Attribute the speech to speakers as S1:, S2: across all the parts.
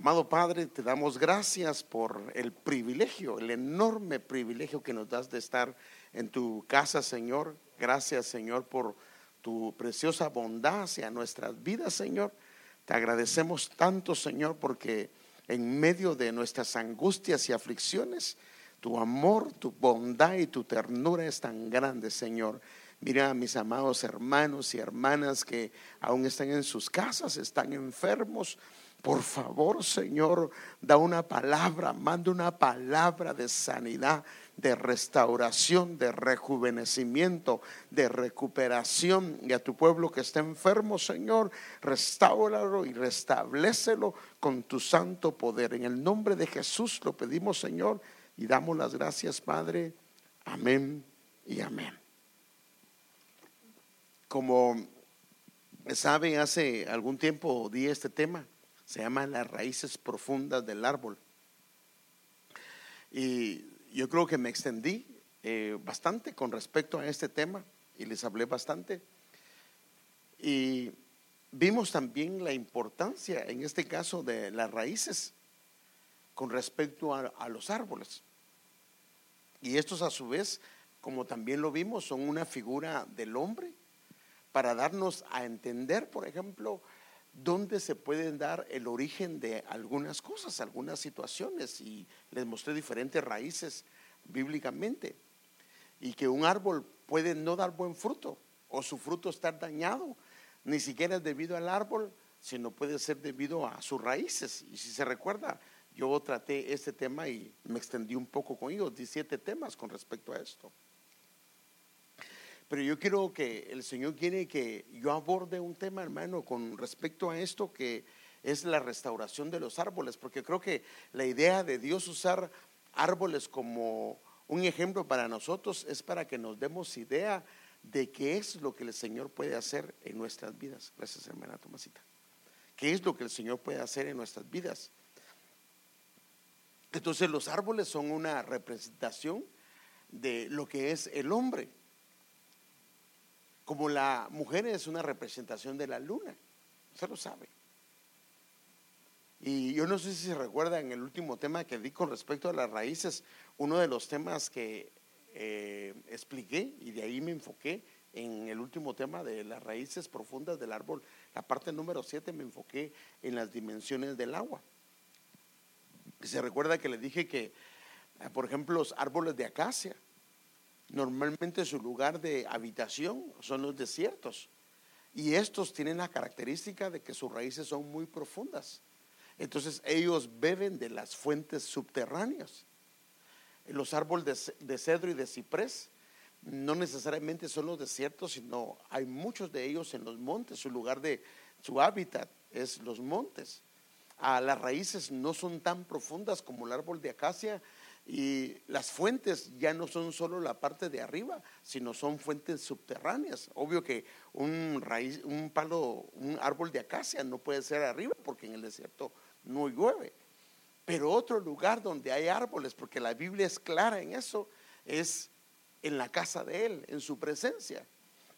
S1: Amado Padre, te damos gracias por el privilegio, el enorme privilegio que nos das de estar en tu casa, Señor. Gracias, Señor, por tu preciosa bondad hacia nuestras vidas, Señor. Te agradecemos tanto, Señor, porque en medio de nuestras angustias y aflicciones, tu amor, tu bondad y tu ternura es tan grande, Señor. Mira a mis amados hermanos y hermanas que aún están en sus casas, están enfermos. Por favor, Señor, da una palabra, manda una palabra de sanidad, de restauración, de rejuvenecimiento, de recuperación. Y a tu pueblo que está enfermo, Señor, restáuralo y restablecelo con tu santo poder. En el nombre de Jesús lo pedimos, Señor, y damos las gracias, Padre. Amén y amén. Como saben, hace algún tiempo di este tema, se llama las raíces profundas del árbol. Y yo creo que me extendí eh, bastante con respecto a este tema y les hablé bastante. Y vimos también la importancia, en este caso, de las raíces con respecto a los árboles. Y estos a su vez, como también lo vimos, son una figura del hombre para darnos a entender, por ejemplo, dónde se pueden dar el origen de algunas cosas, algunas situaciones. Y les mostré diferentes raíces bíblicamente. Y que un árbol puede no dar buen fruto o su fruto estar dañado, ni siquiera es debido al árbol, sino puede ser debido a sus raíces. Y si se recuerda, yo traté este tema y me extendí un poco con ellos, 17 temas con respecto a esto. Pero yo quiero que el Señor quiere que yo aborde un tema, hermano, con respecto a esto que es la restauración de los árboles, porque creo que la idea de Dios usar árboles como un ejemplo para nosotros es para que nos demos idea de qué es lo que el Señor puede hacer en nuestras vidas. Gracias, hermana Tomasita. ¿Qué es lo que el Señor puede hacer en nuestras vidas? Entonces los árboles son una representación de lo que es el hombre como la mujer es una representación de la luna, usted lo sabe. Y yo no sé si se recuerda en el último tema que di con respecto a las raíces, uno de los temas que eh, expliqué y de ahí me enfoqué en el último tema de las raíces profundas del árbol, la parte número 7 me enfoqué en las dimensiones del agua. se recuerda que le dije que, por ejemplo, los árboles de acacia, Normalmente su lugar de habitación son los desiertos. Y estos tienen la característica de que sus raíces son muy profundas. Entonces ellos beben de las fuentes subterráneas. Los árboles de, cedro y de ciprés no necesariamente son los desiertos, sino hay muchos de ellos en los montes. Su lugar de su hábitat es los montes. Ah, las raíces no son tan profundas como el árbol de acacia, y las fuentes ya no son solo la parte de arriba, sino son fuentes subterráneas. Obvio que un raíz, un palo, un árbol de acacia no puede ser arriba porque en el desierto no llueve. Pero otro lugar donde hay árboles, porque la Biblia es clara en eso, es en la casa de Él, en su presencia.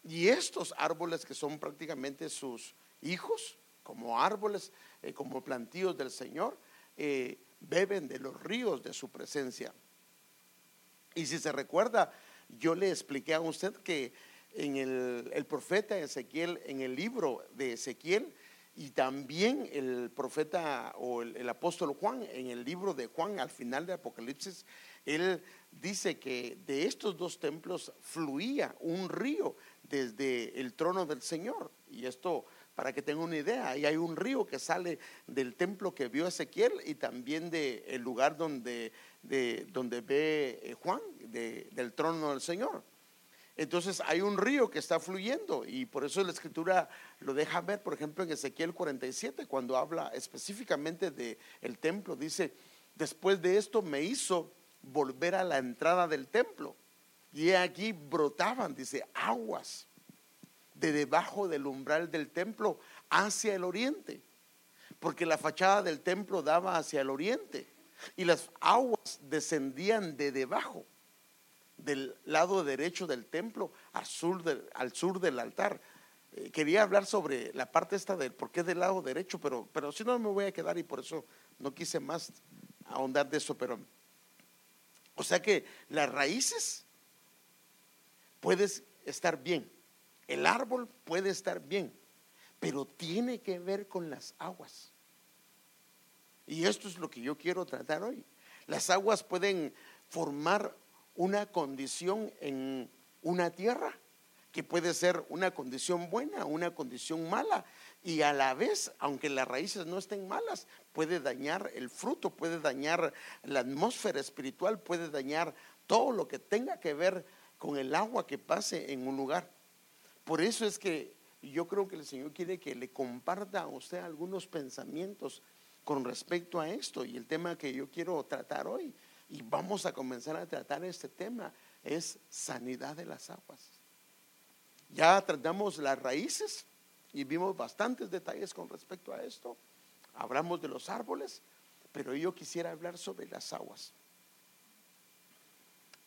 S1: Y estos árboles que son prácticamente sus hijos, como árboles, eh, como plantíos del Señor, eh, beben de los ríos de su presencia. Y si se recuerda, yo le expliqué a usted que en el, profeta Ezequiel, en el libro de Ezequiel, y también el profeta o el, el, apóstol Juan, en el libro de Juan, al final de Apocalipsis, él dice que de estos dos templos fluía un río desde el trono del Señor. Y esto para que tenga una idea. Ahí hay un río que sale del templo que vio Ezequiel y también del lugar donde, de, donde ve eh, Juan, del trono del Señor. Entonces hay un río que está fluyendo y por eso la escritura lo deja ver, por ejemplo, en Ezequiel 47, cuando habla específicamente del el templo, dice, después de esto me hizo volver a la entrada del templo. Y aquí brotaban, dice, aguas de debajo del umbral del templo hacia el oriente, porque la fachada del templo daba hacia el oriente y las aguas descendían de debajo del lado derecho del templo al sur del, altar. Eh, quería hablar sobre la parte esta del por qué del lado derecho, pero, pero si no me voy a quedar y por eso no quise más ahondar de eso, pero o sea que las raíces puedes estar bien, el árbol puede estar bien, pero tiene que ver con las aguas. Y esto es lo que yo quiero tratar hoy. Las aguas pueden formar una condición en una tierra que puede ser una condición buena, una condición mala, y a la vez, aunque las raíces no estén malas, puede dañar el fruto, puede dañar la atmósfera espiritual, puede dañar todo lo que tenga que ver con el agua que pase en un lugar. Por eso es que yo creo que el Señor quiere que le comparta a usted algunos pensamientos con respecto a esto y el tema que yo quiero tratar hoy. Y vamos a comenzar a tratar este tema, es sanidad de las aguas. Ya tratamos las raíces y vimos bastantes detalles con respecto a esto. Hablamos de los árboles, pero yo quisiera hablar sobre las aguas.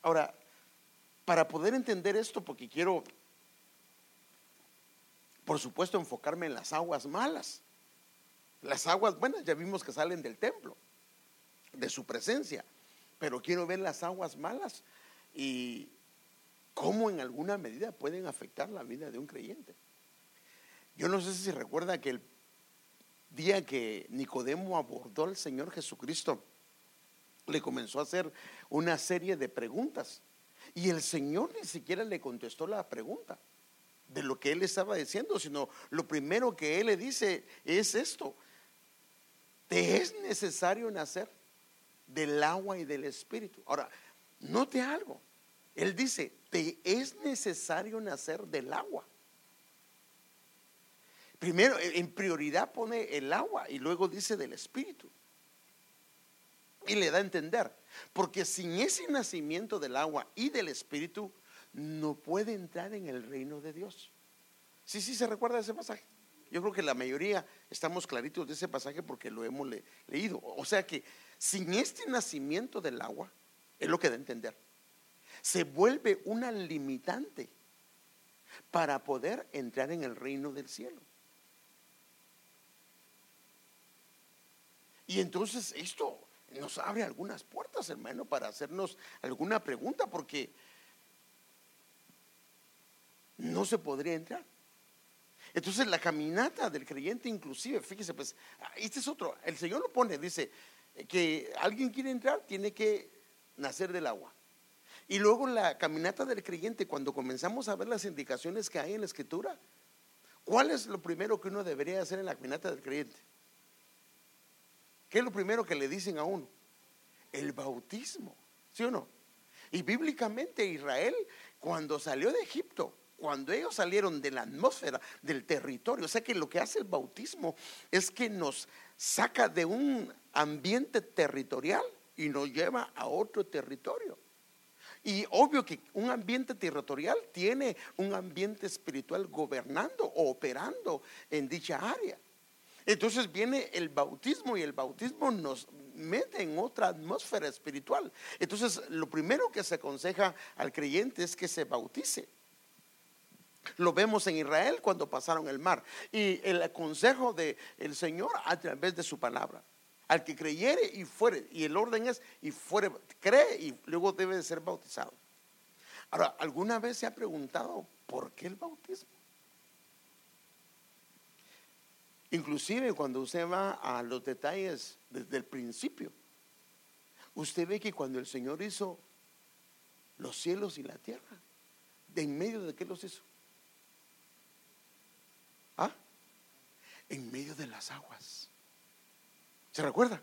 S1: Ahora, para poder entender esto, porque quiero, por supuesto, enfocarme en las aguas malas. Las aguas buenas ya vimos que salen del templo, de su presencia, pero quiero ver las aguas malas y cómo en alguna medida pueden afectar la vida de un creyente. Yo no sé si recuerda que el día que Nicodemo abordó al Señor Jesucristo, le comenzó a hacer una serie de preguntas. Y el Señor ni siquiera le contestó la pregunta de lo que él estaba diciendo, sino lo primero que él le dice es esto. Te es necesario nacer del agua y del espíritu. Ahora, note algo. Él dice, te es necesario nacer del agua. Primero, en prioridad pone el agua y luego dice del espíritu. Y le da a entender, porque sin ese nacimiento del agua y del espíritu, no puede entrar en el reino de Dios. Sí, sí, se recuerda ese pasaje. Yo creo que la mayoría estamos claritos de ese pasaje porque lo hemos leído. O sea que sin este nacimiento del agua, es lo que da a entender, se vuelve una limitante para poder entrar en el reino del cielo. Y entonces esto nos abre algunas puertas, hermano, para hacernos alguna pregunta, porque no se podría entrar. Entonces la caminata del creyente inclusive, fíjese, pues, este es otro, el Señor lo pone, dice, que alguien quiere entrar, tiene que nacer del agua. Y luego la caminata del creyente, cuando comenzamos a ver las indicaciones que hay en la escritura, ¿cuál es lo primero que uno debería hacer en la caminata del creyente? ¿Qué es lo primero que le dicen a uno? El bautismo, ¿sí o no? Y bíblicamente Israel, cuando salió de Egipto, cuando ellos salieron de la atmósfera, del territorio, o sea que lo que hace el bautismo es que nos saca de un ambiente territorial y nos lleva a otro territorio. Y obvio que un ambiente territorial tiene un ambiente espiritual gobernando o operando en dicha área. Entonces viene el bautismo y el bautismo nos mete en otra atmósfera espiritual. Entonces lo primero que se aconseja al creyente es que se bautice. Lo vemos en Israel cuando pasaron el mar. Y el consejo del Señor a través de su palabra. Al que creyere y fuere. Y el orden es y fuere, cree y luego debe de ser bautizado. Ahora, ¿alguna vez se ha preguntado por qué el bautismo? Inclusive cuando usted va a los detalles desde el principio, usted ve que cuando el Señor hizo los cielos y la tierra, ¿de en medio de qué los hizo? ¿Ah? En medio de las aguas. ¿Se recuerda?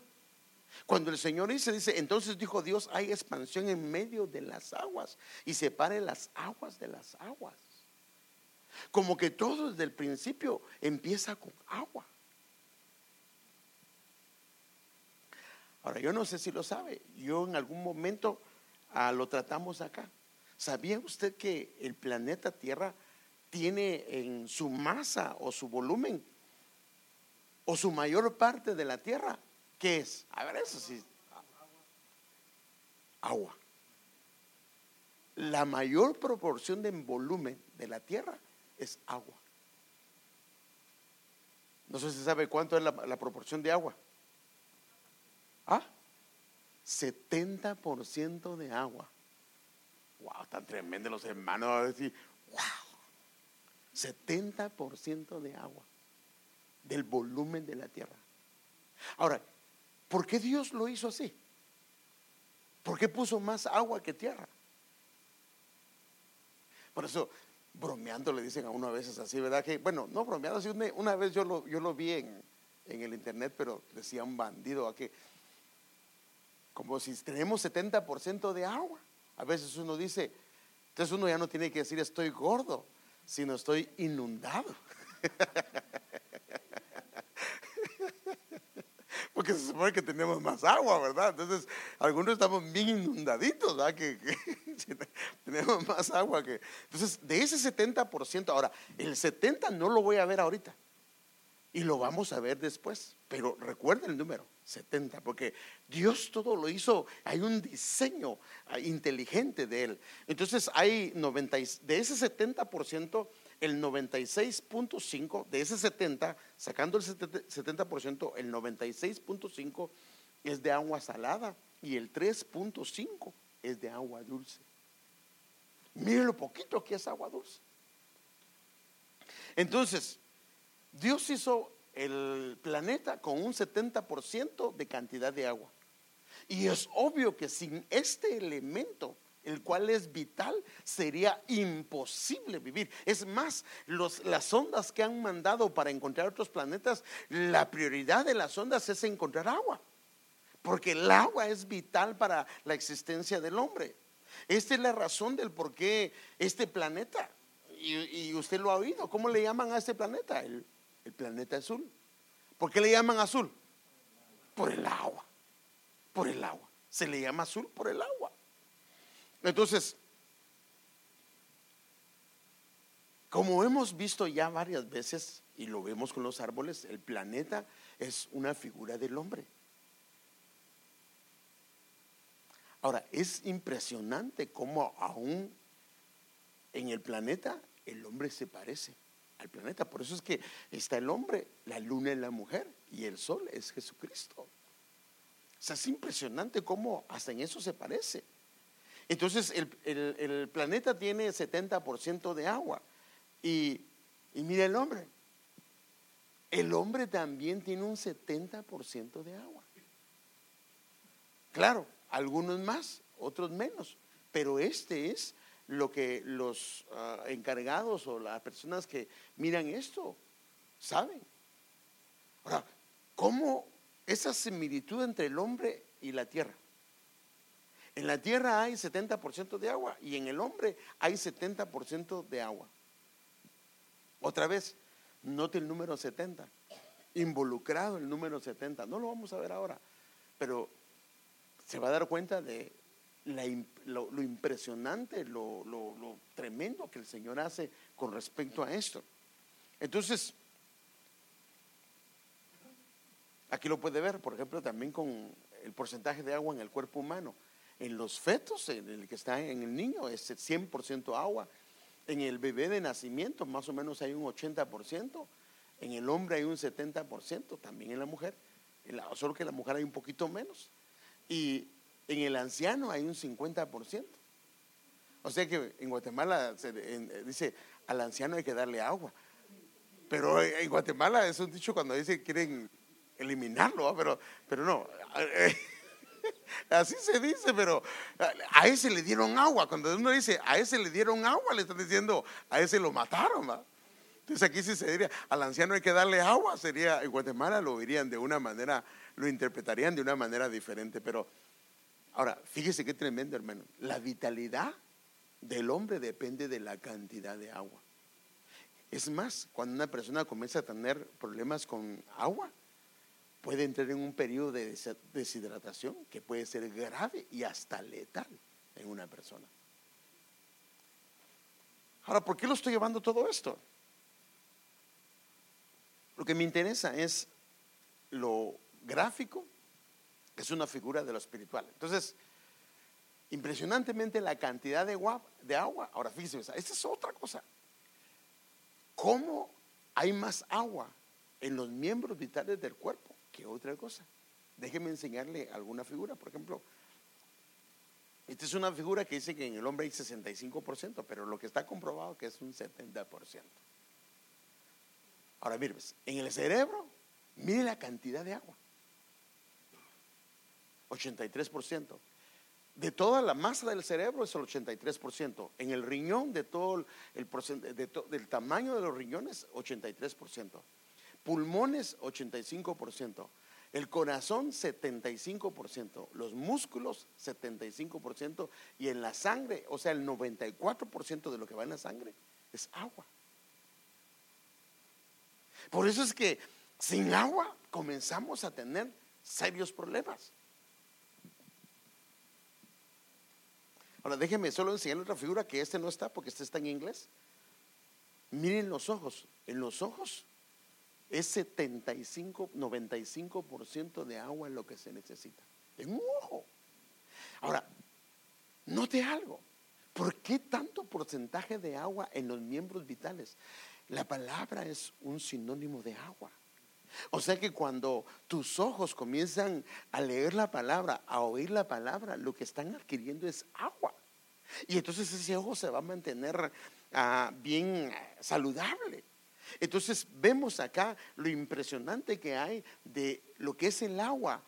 S1: Cuando el Señor dice, dice, entonces dijo Dios, hay expansión en medio de las aguas y separe las aguas de las aguas. Como que todo desde el principio empieza con agua. Ahora, yo no sé si lo sabe, yo en algún momento ah, lo tratamos acá. ¿Sabía usted que el planeta Tierra tiene en su masa o su volumen o su mayor parte de la Tierra? ¿Qué es? A ver, eso sí. Agua. La mayor proporción de volumen de la Tierra es agua. No sé si sabe cuánto es la, proporción de agua. 70% de agua. Wow, tan tremendo los hermanos. Wow, 70% de agua del volumen de la tierra. Ahora, ¿por qué Dios lo hizo así? ¿Por qué puso más agua que tierra? Por eso, bromeando le dicen a uno a veces así, ¿verdad? Que, bueno, no bromeando, así una, vez yo lo, vi en, en el internet, pero decía un bandido a que, como si tenemos 70% de agua. A veces uno dice, entonces uno ya no tiene que decir estoy gordo, sino estoy inundado. Porque se supone que tenemos más agua, ¿verdad? Entonces, algunos estamos bien inundaditos, ¿verdad? Que, tenemos más agua que... Entonces, de ese 70%, ahora, el 70% no lo voy a ver ahorita. Y lo vamos a ver después. Pero recuerden el número, 70, porque Dios todo lo hizo, hay un diseño ah, inteligente de él. Entonces hay 90, de ese 70%, el 96.5, de ese 70, sacando el 70%, el 96.5 es de agua salada y el 3.5 es de agua dulce. Miren lo poquito que es agua dulce. Entonces, Dios hizo el planeta con un 70% de cantidad de agua. Y es obvio que sin este elemento, el cual es vital, sería imposible vivir. Es más, las ondas que han mandado para encontrar otros planetas, la prioridad de las ondas es encontrar agua. Porque el agua es vital para la existencia del hombre. Esta es la razón del por qué este planeta, y, usted lo ha oído, ¿cómo le llaman a este planeta? El, el planeta azul. ¿Por qué le llaman azul? Por el agua. Por el agua. Se le llama azul por el agua. Entonces, como hemos visto ya varias veces y lo vemos con los árboles, el planeta es una figura del hombre. Ahora, es impresionante cómo aún en el planeta el hombre se parece al planeta. Por eso es que está el hombre, la luna es la mujer y el sol es Jesucristo. O sea, es impresionante cómo hasta en eso se parece. Entonces, el, planeta tiene 70% de agua. Y, y mira el hombre. El hombre también tiene un 70% de agua. Claro, algunos más, otros menos. Pero este es lo que los ah, encargados o las personas que miran esto saben. Ahora, ¿cómo esa similitud entre el hombre y la tierra? En la tierra hay 70% de agua y en el hombre hay 70% de agua. Otra vez, note el número 70, involucrado el número 70. No lo vamos a ver ahora, pero se va a dar cuenta de lo, impresionante, lo, lo, tremendo que el Señor hace con respecto a esto. Entonces, aquí lo puede ver, por ejemplo, también con el porcentaje de agua en el cuerpo humano. En los fetos, en el que está en el niño, es 100% agua. En el bebé de nacimiento, más o menos hay un 80%. En el hombre hay un 70%, también en la mujer. Solo que en la mujer hay un poquito menos. Y en el anciano hay un 50%. O sea que en Guatemala se dice, al anciano hay que darle agua. Pero en Guatemala es un dicho cuando dice quieren eliminarlo, pero, pero no. Así se dice, pero a ese le dieron agua. Cuando uno dice a ese le dieron agua, le están diciendo a ese lo mataron. Entonces aquí sí se diría, al anciano hay que darle agua. Sería, en Guatemala lo dirían de una manera, lo interpretarían de una manera diferente, pero Ahora, fíjese qué tremendo, hermano. La vitalidad del hombre depende de la cantidad de agua. Es más, cuando una persona comienza a tener problemas con agua, puede entrar en un periodo de deshidratación que puede ser grave y hasta letal en una persona. Ahora, ¿por qué lo estoy llevando todo esto? Lo que me interesa es lo gráfico es una figura de lo espiritual. Entonces, impresionantemente la cantidad de agua, de agua. Ahora fíjense, esta es otra cosa. ¿Cómo hay más agua en los miembros vitales del cuerpo que otra cosa? déjeme enseñarle alguna figura. Por ejemplo, esta es una figura que dice que en el hombre hay 65%, pero lo que está comprobado que es un 70%. Ahora, mire, pues, en el cerebro, mire la cantidad de agua. 83%. De toda la masa del cerebro es el 83%. En el riñón, de todo el del tamaño de los riñones, 83%. Pulmones, 85%. El corazón, 75%. Los músculos, 75%. Y en la sangre, o sea, el 94% de lo que va en la sangre es agua. Por eso es que sin agua comenzamos a tener serios problemas. Ahora déjenme solo enseñarle otra figura que este no está porque este está en inglés. Miren los ojos. En los ojos es 75, 95% de agua lo que se necesita. En un ojo. Ahora, note algo. ¿Por qué tanto porcentaje de agua en los miembros vitales? La palabra es un sinónimo de agua. O sea que cuando tus ojos comienzan a leer la palabra, a oír la palabra, lo que están adquiriendo es agua. Y entonces ese ojo se va a mantener ah, bien saludable. Entonces vemos acá lo impresionante que hay de lo que es el agua,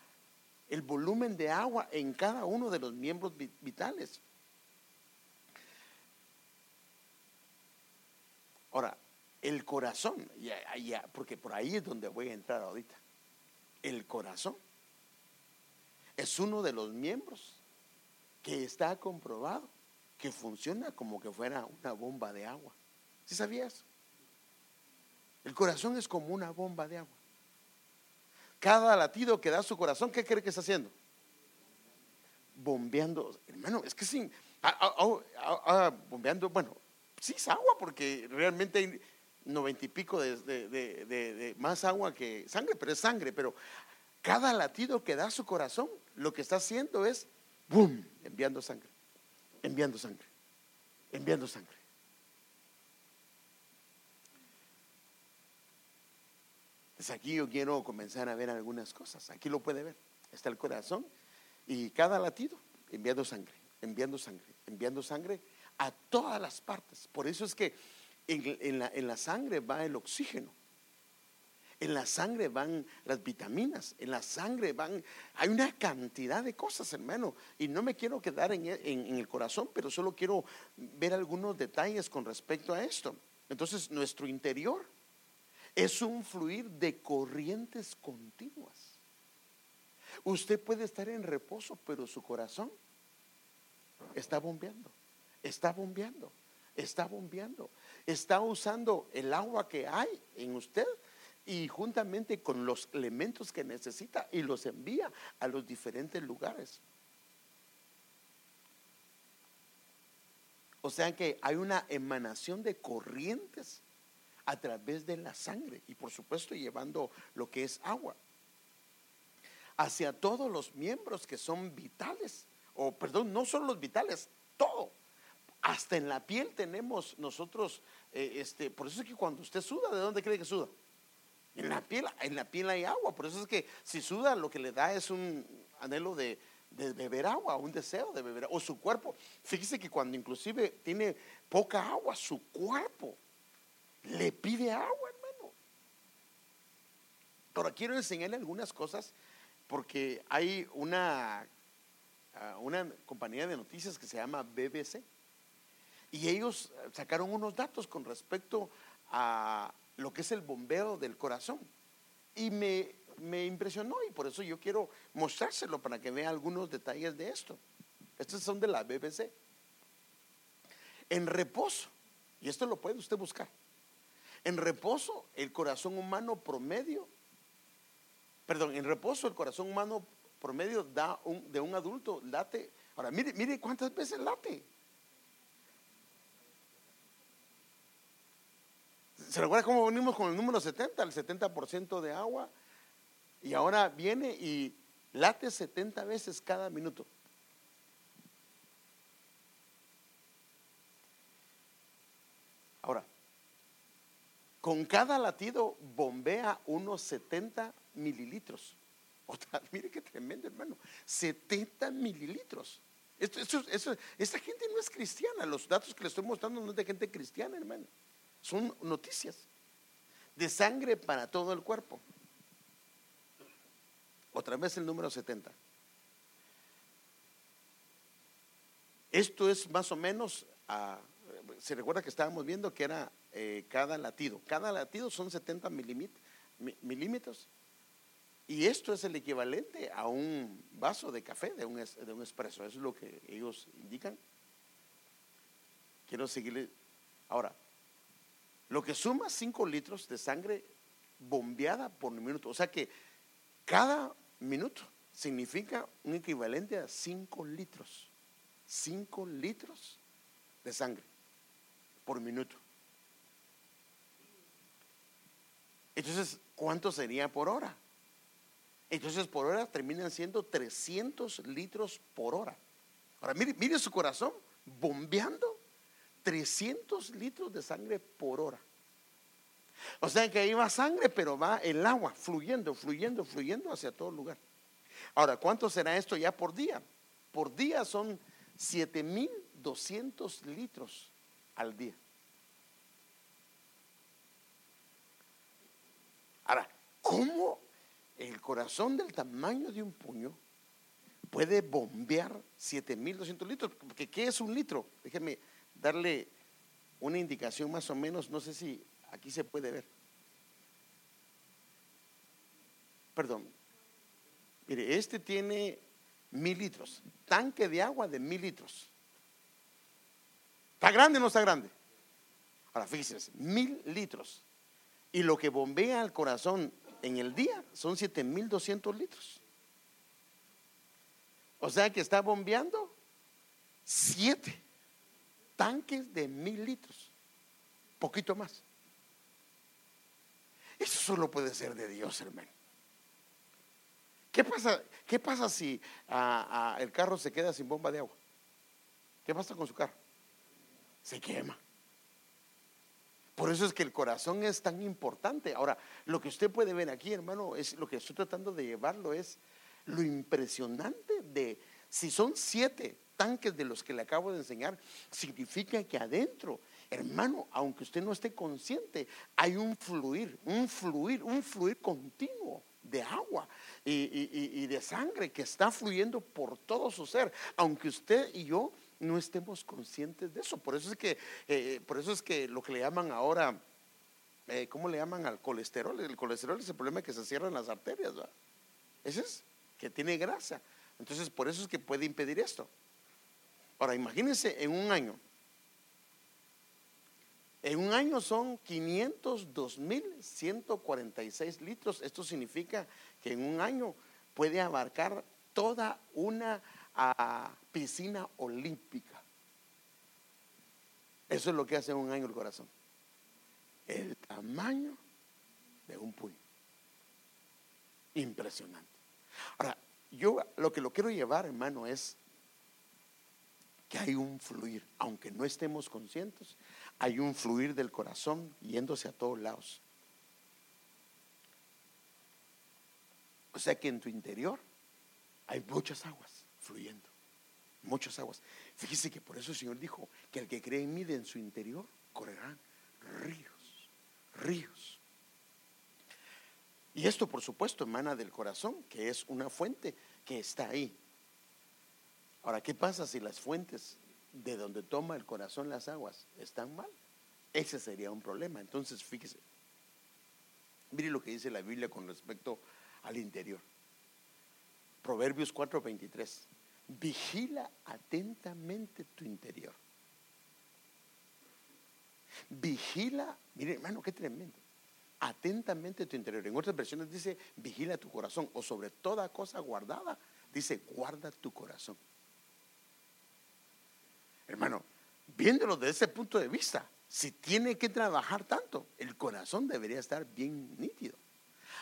S1: el volumen de agua en cada uno de los miembros vitales. Ahora, el corazón, porque por ahí es donde voy a entrar ahorita. El corazón es uno de los miembros que está comprobado que funciona como que fuera una bomba de agua. ¿Sí sabías? El corazón es como una bomba de agua. Cada latido que da su corazón, ¿qué cree que está haciendo? Bombeando. Hermano, es que sin. bombeando, bueno, sí es agua porque realmente hay noventa y pico de, más agua que sangre, pero es sangre. Pero cada latido que da su corazón, lo que está haciendo es, ¡boom!, enviando sangre, enviando sangre, enviando sangre. Pues aquí yo quiero comenzar a ver algunas cosas. Aquí lo puede ver. Está el corazón y cada latido enviando sangre, enviando sangre, enviando sangre a todas las partes. Por eso es que en, la, sangre va el oxígeno. En la sangre van las vitaminas, en la sangre van, hay una cantidad de cosas, hermano, y no me quiero quedar en, el corazón, pero solo quiero ver algunos detalles con respecto a esto. Entonces, nuestro interior es un fluir de corrientes continuas. Usted puede estar en reposo, pero su corazón está bombeando, está bombeando, está bombeando está usando el agua que hay en usted y juntamente con los elementos que necesita y los envía a los diferentes lugares. O sea que hay una emanación de corrientes a través de la sangre y por supuesto llevando lo que es agua hacia todos los miembros que son vitales, o perdón, no solo los vitales, todo. Hasta en la piel tenemos nosotros, eh, este, por eso es que cuando usted suda, ¿de dónde cree que suda? En la piel, en la piel hay agua, por eso es que si suda lo que le da es un anhelo de, beber agua, un deseo de beber o su cuerpo. Fíjese que cuando inclusive tiene poca agua, su cuerpo le pide agua, hermano. Ahora quiero enseñarle algunas cosas porque hay una, ah, una compañía de noticias que se llama BBC y ellos sacaron unos datos con respecto a lo que es el bombeo del corazón. Y me, impresionó y por eso yo quiero mostrárselo para que vea algunos detalles de esto. Estos son de la BBC. En reposo, y esto lo puede usted buscar. En reposo, el corazón humano promedio, perdón, en reposo, el corazón humano promedio da un, de un adulto late. Ahora, mire, mire cuántas veces late. ¿Se recuerda cómo venimos con el número 70, el 70% de agua? Y ahora viene y late 70 veces cada minuto. Ahora, con cada latido bombea unos 70 mililitros mire qué tremendo, hermano. 70 mililitros. Esta gente no es cristiana. Los datos que le estoy mostrando no es de gente cristiana, hermano. Son noticias de sangre para todo el cuerpo. Otra vez el número 70. Esto es más o menos, se recuerda que estábamos viendo que era eh, cada latido. Cada latido son 70 milímetros. Y esto es el equivalente a un vaso de café, de un, de un espresso. Eso es lo que ellos indican. Quiero seguirle. Ahora, lo que suma 5 litros de sangre bombeada por minuto. O sea que cada minuto significa un equivalente a 5 litros. 5 litros de sangre por minuto. Entonces, ¿cuánto sería por hora? Entonces, por hora terminan siendo 300 litros por hora. Ahora, mire, su corazón bombeando 300 litros de sangre por hora. O sea que ahí va sangre, pero va el agua fluyendo, fluyendo, fluyendo hacia todo lugar. Ahora, ¿cuánto será esto ya por día? Por día son 7.200 litros al día. Ahora, ¿cómo el corazón del tamaño de un puño puede bombear 7.200 litros? Porque ¿qué es un litro? Déjeme darle una indicación más o menos, no sé si aquí se puede ver. Perdón. Mire, este tiene mil litros. Tanque de agua de mil litros. ¿Está grande o no está grande? Ahora fíjense, mil litros. Y lo que bombea al corazón en el día son 7200 litros. O sea que está bombeando siete tanques de mil litros. Poquito más. Eso solo puede ser de Dios, hermano. ¿Qué pasa, qué pasa si ah, ah, el carro se queda sin bomba de agua? ¿Qué pasa con su carro? Se quema. Por eso es que el corazón es tan importante. Ahora, lo que usted puede ver aquí, hermano, es lo que estoy tratando de llevarlo, es lo impresionante de, si son siete tanques de los que le acabo de enseñar, significa que adentro, hermano, aunque usted no esté consciente, hay un fluir, un fluir, un fluir continuo de agua y, de sangre que está fluyendo por todo su ser, aunque usted y yo no estemos conscientes de eso. Por eso es que, eh, por eso es que lo que le llaman ahora, eh, ¿cómo le llaman al colesterol? El colesterol es el problema que se cierran las arterias, ¿verdad? Ese es, que tiene grasa. Entonces, por eso es que puede impedir esto. Ahora, imagínense en un año. En un año son 502.146 litros. Esto significa que en un año puede abarcar toda una ah, piscina olímpica. Eso es lo que hace un año el corazón. El tamaño de un puño. Impresionante. Ahora, yo lo que lo quiero llevar, hermano, es que hay un fluir, aunque no estemos conscientes, hay un fluir del corazón yéndose a todos lados. O sea que en tu interior hay muchas aguas fluyendo, muchas aguas. Fíjese que por eso el Señor dijo que el que cree en mí de en su interior correrán ríos, ríos. Y esto, por supuesto, emana del corazón, que es una fuente que está ahí, Ahora, ¿qué pasa si las fuentes de donde toma el corazón las aguas están mal? Ese sería un problema. Entonces, fíjese, mire lo que dice la Biblia con respecto al interior. Proverbios 4:23. Vigila atentamente tu interior. Vigila, mire hermano, qué tremendo. Atentamente tu interior. En otras versiones dice, vigila tu corazón o sobre toda cosa guardada, dice, guarda tu corazón. Hermano, viéndolo desde ese punto de vista, si tiene que trabajar tanto, el corazón debería estar bien nítido.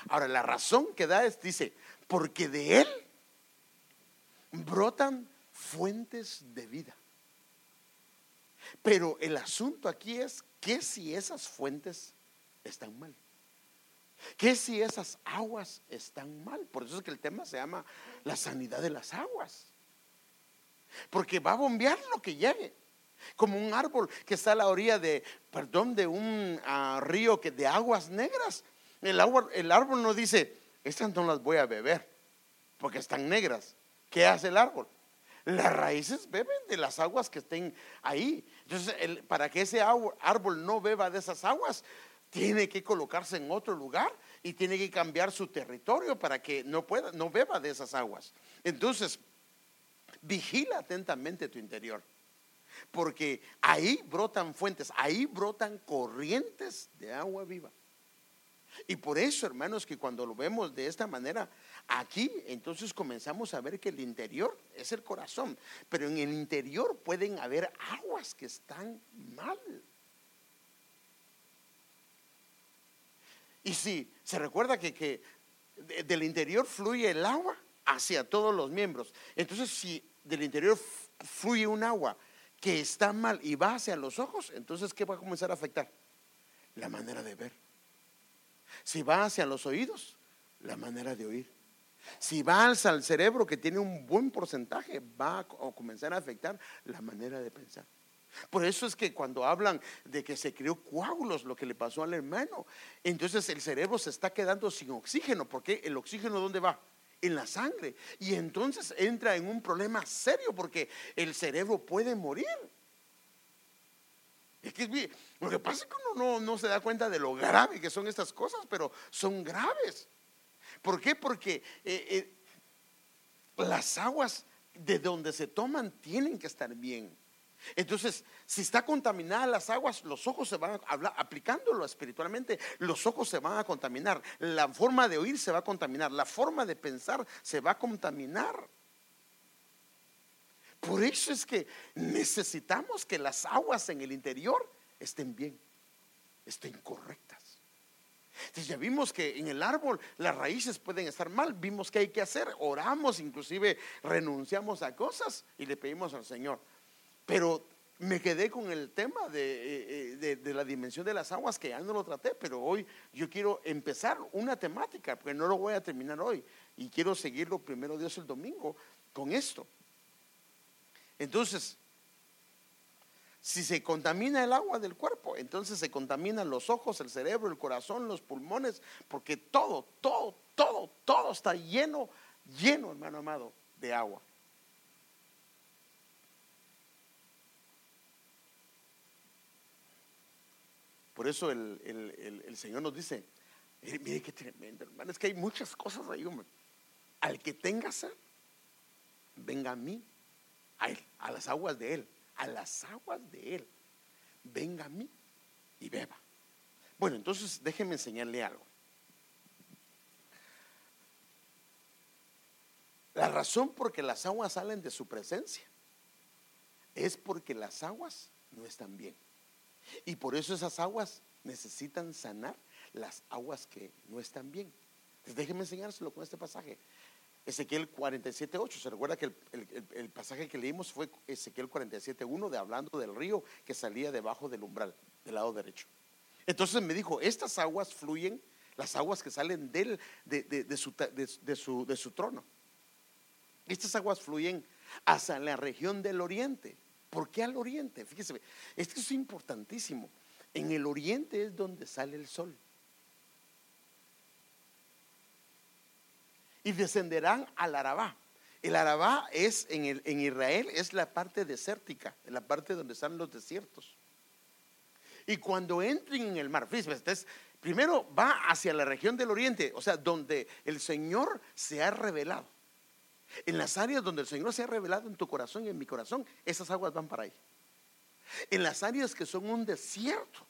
S1: Ahora, la razón que da es, dice, porque de él brotan fuentes de vida. Pero el asunto aquí es que si esas fuentes están mal. ¿Qué si esas aguas están mal? Por eso es que el tema se llama la sanidad de las aguas. Porque va a bombear lo que llegue. Como un árbol que está a la orilla de, perdón, de un ah, río que, de aguas negras. El, el árbol no dice, estas no las voy a beber porque están negras. ¿Qué hace el árbol? Las raíces beben de las aguas que estén ahí. Entonces, para que ese árbol no beba de esas aguas, tiene que colocarse en otro lugar y tiene que cambiar su territorio para que no pueda, no beba de esas aguas. Entonces, vigila atentamente tu interior, porque ahí brotan fuentes, ahí brotan corrientes de agua viva. Y por eso, hermanos, que cuando lo vemos de esta manera, aquí entonces comenzamos a ver que el interior es el corazón, pero en el interior pueden haber aguas que están mal. Y si se recuerda que, del interior fluye el agua hacia todos los miembros, entonces si del interior fluye un agua que está mal y va hacia los ojos, entonces ¿qué va a comenzar a afectar? La manera de ver. Si va hacia los oídos, la manera de oír. Si va hacia el cerebro que tiene un buen porcentaje, va a comenzar a afectar la manera de pensar. Por eso es que cuando hablan de que se creó coágulos, lo que le pasó al hermano, entonces el cerebro se está quedando sin oxígeno, porque el oxígeno ¿dónde va? En la sangre. Y entonces entra en un problema serio porque el cerebro puede morir. Lo que pasa es que uno no, se da cuenta de lo grave que son estas cosas, pero son graves. ¿Por qué? Porque eh, eh, las aguas de donde se toman tienen que estar bien. Entonces, si está contaminada las aguas, los ojos se van a aplicándolo espiritualmente, los ojos se van a contaminar, la forma de oír se va a contaminar, la forma de pensar se va a contaminar. Por eso es que necesitamos que las aguas en el interior estén bien, estén correctas. Entonces ya vimos que en el árbol las raíces pueden estar mal, vimos que hay que hacer, oramos, inclusive renunciamos a cosas y le pedimos al Señor. Pero me quedé con el tema de, eh, de, la dimensión de las aguas que ya no lo traté, pero hoy yo quiero empezar una temática, porque no lo voy a terminar hoy, y quiero seguirlo primero Dios el domingo con esto. Entonces, si se contamina el agua del cuerpo, entonces se contaminan los ojos, el cerebro, el corazón, los pulmones, porque todo, todo, todo, todo está lleno, lleno, hermano amado, de agua. Por eso el, Señor nos dice, mire, qué tremendo, hermano, es que hay muchas cosas ahí, hombre. Al que tenga sed, venga a mí a las aguas de Él, a las aguas de Él. Venga a mí y beba. Bueno, entonces déjeme enseñarle algo. La razón por que las aguas salen de su presencia es porque las aguas no están bien. Y por eso esas aguas necesitan sanar las aguas que no están bien. Entonces déjeme enseñárselo con este pasaje. Ezequiel 47.8. Se recuerda que el, pasaje que leímos fue Ezequiel 47.1 de hablando del río que salía debajo del umbral, del lado derecho. Entonces me dijo, estas aguas fluyen, las aguas que salen de, de, su, de, su, trono. Estas aguas fluyen hacia la región del oriente. ¿Por qué al oriente? Fíjese, esto es importantísimo. En el oriente es donde sale el sol. Y descenderán al Arabá. El Arabá es en, el, en Israel, es la parte desértica, la parte donde están los desiertos. Y cuando entren en el mar, fíjense, primero va hacia la región del oriente, o sea, donde el Señor se ha revelado. En las áreas donde el Señor se ha revelado en tu corazón y en mi corazón, esas aguas van para ahí. En las áreas que son un desierto,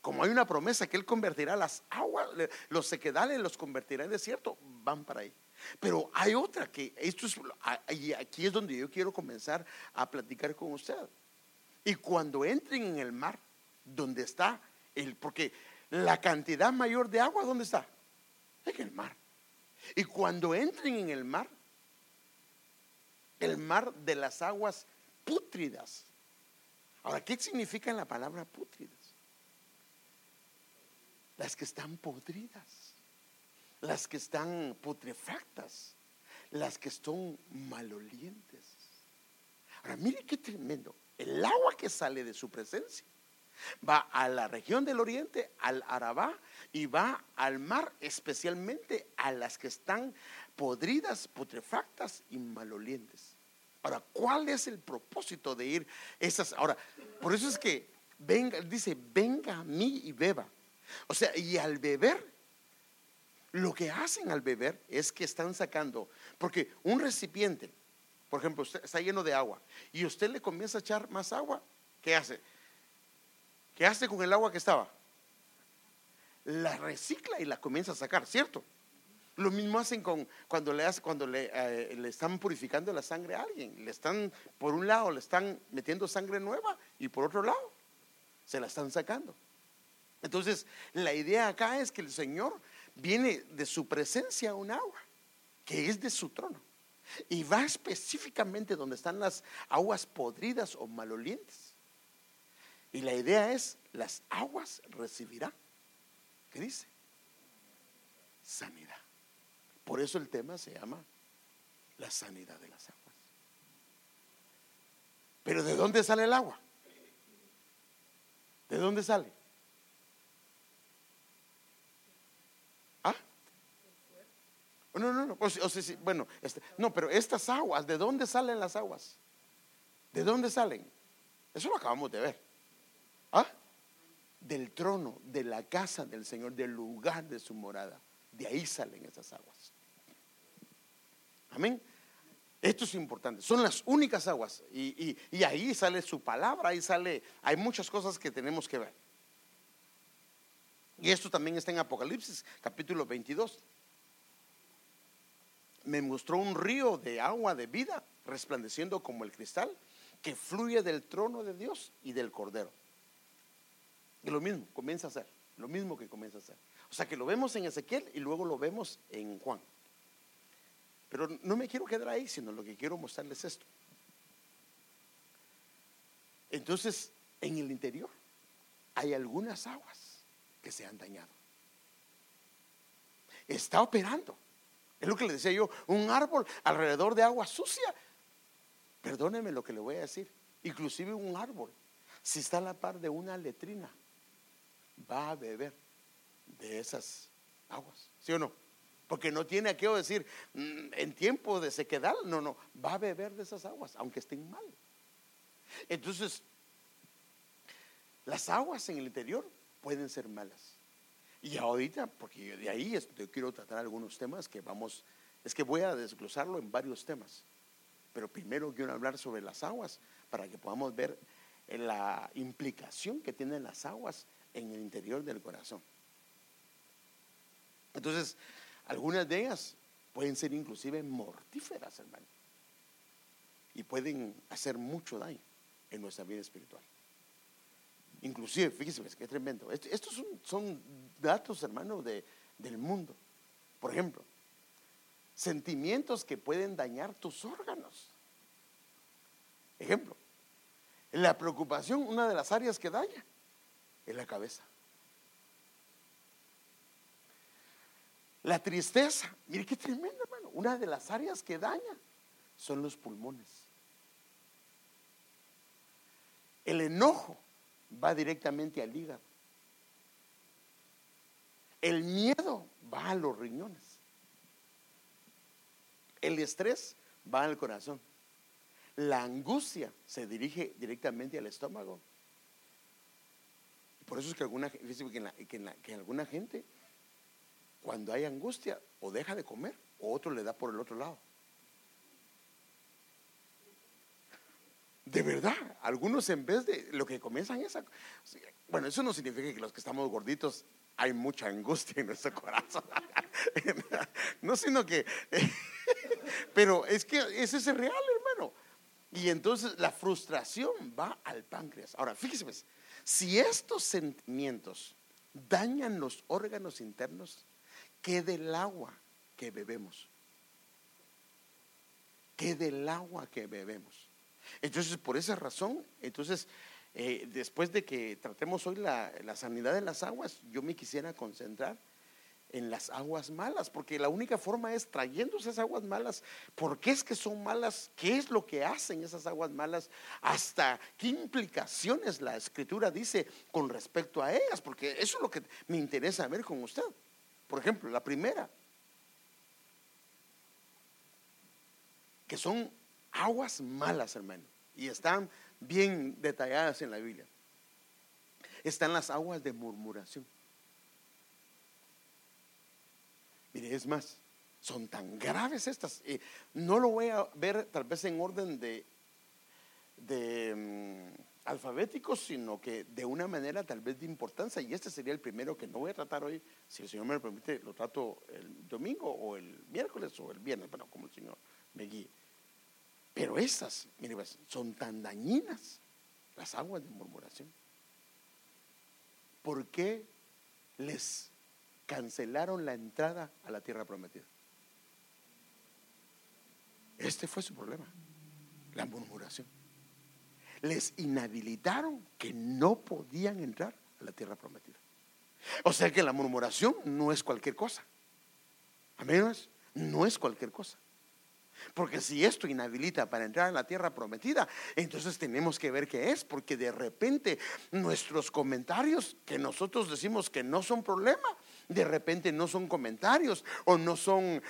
S1: como hay una promesa que Él convertirá las aguas, los sequedales los convertirá en desierto, van para ahí. Pero hay otra que, esto es, aquí es donde yo quiero comenzar a platicar con usted. Y cuando entren en el mar, donde está el, porque la cantidad mayor de agua, ¿dónde está? En el mar. Y cuando entren en el mar, el mar de las aguas pútridas. Ahora, ¿qué significa la palabra pútrida? Las que están podridas, las que están putrefactas, las que son malolientes. Ahora, mire qué tremendo. El agua que sale de su presencia va a la región del oriente, al Arabá, y va al mar, especialmente a las que están podridas, putrefactas y malolientes. Ahora, ¿cuál es el propósito de ir esas? Ahora, por eso es que venga, dice, venga a mí y beba. O sea, y al beber, lo que hacen al beber es que están sacando, porque un recipiente, por ejemplo, está lleno de agua y usted le comienza a echar más agua, ¿qué hace? ¿Qué hace con el agua que estaba? La recicla y la comienza a sacar, ¿cierto? Lo mismo hacen con cuando le cuando le, eh, le, están purificando la sangre a alguien. Le están, por un lado, le están metiendo sangre nueva y por otro lado, se la están sacando. Entonces, la idea acá es que el Señor viene de su presencia un agua, que es de su trono. Y va específicamente donde están las aguas podridas o malolientes. Y la idea es, las aguas recibirán. ¿Qué dice? Sanidad. Por eso el tema se llama la sanidad de las aguas. Pero ¿de dónde sale el agua? ¿De dónde sale? No, no, no. bueno, este, no, pero estas aguas, ¿de dónde salen las aguas? ¿De dónde salen? Eso lo acabamos de ver. ¿Ah? Del trono, de la casa del Señor, del lugar de su morada. De ahí salen esas aguas. Amén. Esto es importante. Son las únicas aguas. Y, ahí sale su palabra, ahí sale, hay muchas cosas que tenemos que ver. Y esto también está en Apocalipsis, capítulo 22. Me mostró un río de agua de vida, resplandeciendo como el cristal, que fluye del trono de Dios y del Cordero. Y lo mismo comienza a hacer, lo mismo que comienza a hacer. O sea que lo vemos en Ezequiel y luego lo vemos en Juan. Pero no me quiero quedar ahí, sino lo que quiero mostrarles esto. Entonces, en el interior hay algunas aguas que se han dañado. Está operando. Es lo que le decía yo, un árbol alrededor de agua sucia. Perdóneme lo que le voy a decir. Inclusive un árbol, si está a la par de una letrina, va a beber de esas aguas. ¿Sí o no? Porque no tiene aquello decir, mm, en tiempo de sequedad, no, no, va a beber de esas aguas, aunque estén mal. Entonces, las aguas en el interior pueden ser malas. Y ahorita, porque de ahí yo quiero tratar algunos temas que vamos, es que voy a desglosarlo en varios temas. Pero primero quiero hablar sobre las aguas para que podamos ver la implicación que tienen las aguas en el interior del corazón. Entonces, algunas de ellas pueden ser inclusive mortíferas, hermano. Y pueden hacer mucho daño en nuestra vida espiritual. Inclusive, fíjese, qué tremendo. Estos son, datos, hermano, de, del mundo. Por ejemplo, sentimientos que pueden dañar tus órganos. Ejemplo, la preocupación, una de las áreas que daña, es la cabeza. La tristeza, mire qué tremendo, hermano. Una de las áreas que daña son los pulmones. El enojo va directamente al hígado. El miedo va a los riñones. El estrés va al corazón. La angustia se dirige directamente al estómago. Por eso es que alguna, que alguna gente cuando hay angustia, o deja de comer, o otro le da por el otro lado. De verdad, algunos en vez de lo que comienzan es Bueno, eso no significa que los que estamos gorditos hay mucha angustia en nuestro corazón. no, sino que... Pero es que ese es real, hermano. Y entonces la frustración va al páncreas. Ahora, fíjese, pues, si estos sentimientos dañan los órganos internos, ¿Qué del agua que bebemos? ¿Qué del agua que bebemos? Entonces, por esa razón, entonces eh, después de que tratemos hoy la, la sanidad de las aguas, yo me quisiera concentrar en las aguas malas, porque la única forma es trayendo esas aguas malas. ¿Por qué es que son malas? ¿Qué es lo que hacen esas aguas malas? ¿Hasta qué implicaciones la escritura dice con respecto a ellas? Porque eso es lo que me interesa ver con usted. Por ejemplo, la primera, que son aguas malas, hermano, y están bien detalladas en la Biblia. Están las aguas de murmuración. Mire, es más, son tan graves estas. No lo voy a ver tal vez en orden de, de mm, alfabéticos, sino que de una manera tal vez de importancia. Y este sería el primero que no voy a tratar hoy. Si el Señor me lo permite, lo trato el domingo o el miércoles o el viernes, bueno, como el Señor me guíe. Pero estas, mire, pues, son tan dañinas las aguas de murmuración. ¿Por qué les cancelaron la entrada a la tierra prometida? Este fue su problema, la murmuración. Les inhabilitaron que no podían entrar a la tierra prometida. O sea que la murmuración no es cualquier cosa. Amén. No es cualquier cosa. Porque si esto inhabilita para entrar en la tierra prometida, entonces tenemos que ver qué es, porque de repente nuestros comentarios que nosotros decimos que no son problema, de repente no son comentarios o no son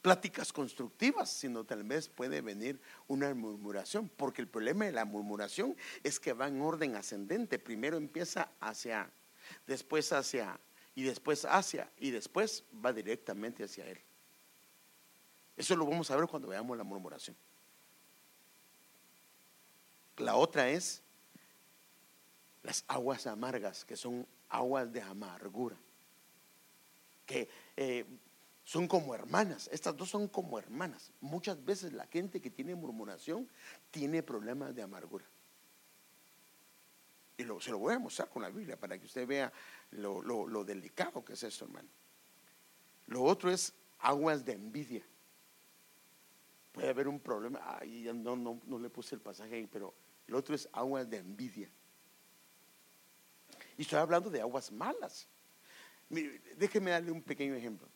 S1: pláticas constructivas, sino tal vez puede venir una murmuración, porque el problema de la murmuración es que va en orden ascendente, primero empieza hacia, después hacia, y después hacia, y después va directamente hacia él. Eso lo vamos a ver cuando veamos la murmuración. La otra es las aguas amargas, que son aguas de amargura, que eh, son como hermanas. Estas dos son como hermanas. Muchas veces la gente que tiene murmuración tiene problemas de amargura. Y se lo voy a mostrar con la Biblia para que usted vea lo, lo delicado que es esto, hermano. Lo otro es aguas de envidia puede haber un problema. Ahí no, no, no, le puse el pasaje ahí, pero el otro es aguas de envidia. Y estoy hablando de aguas malas. déjeme darle un pequeño ejemplo.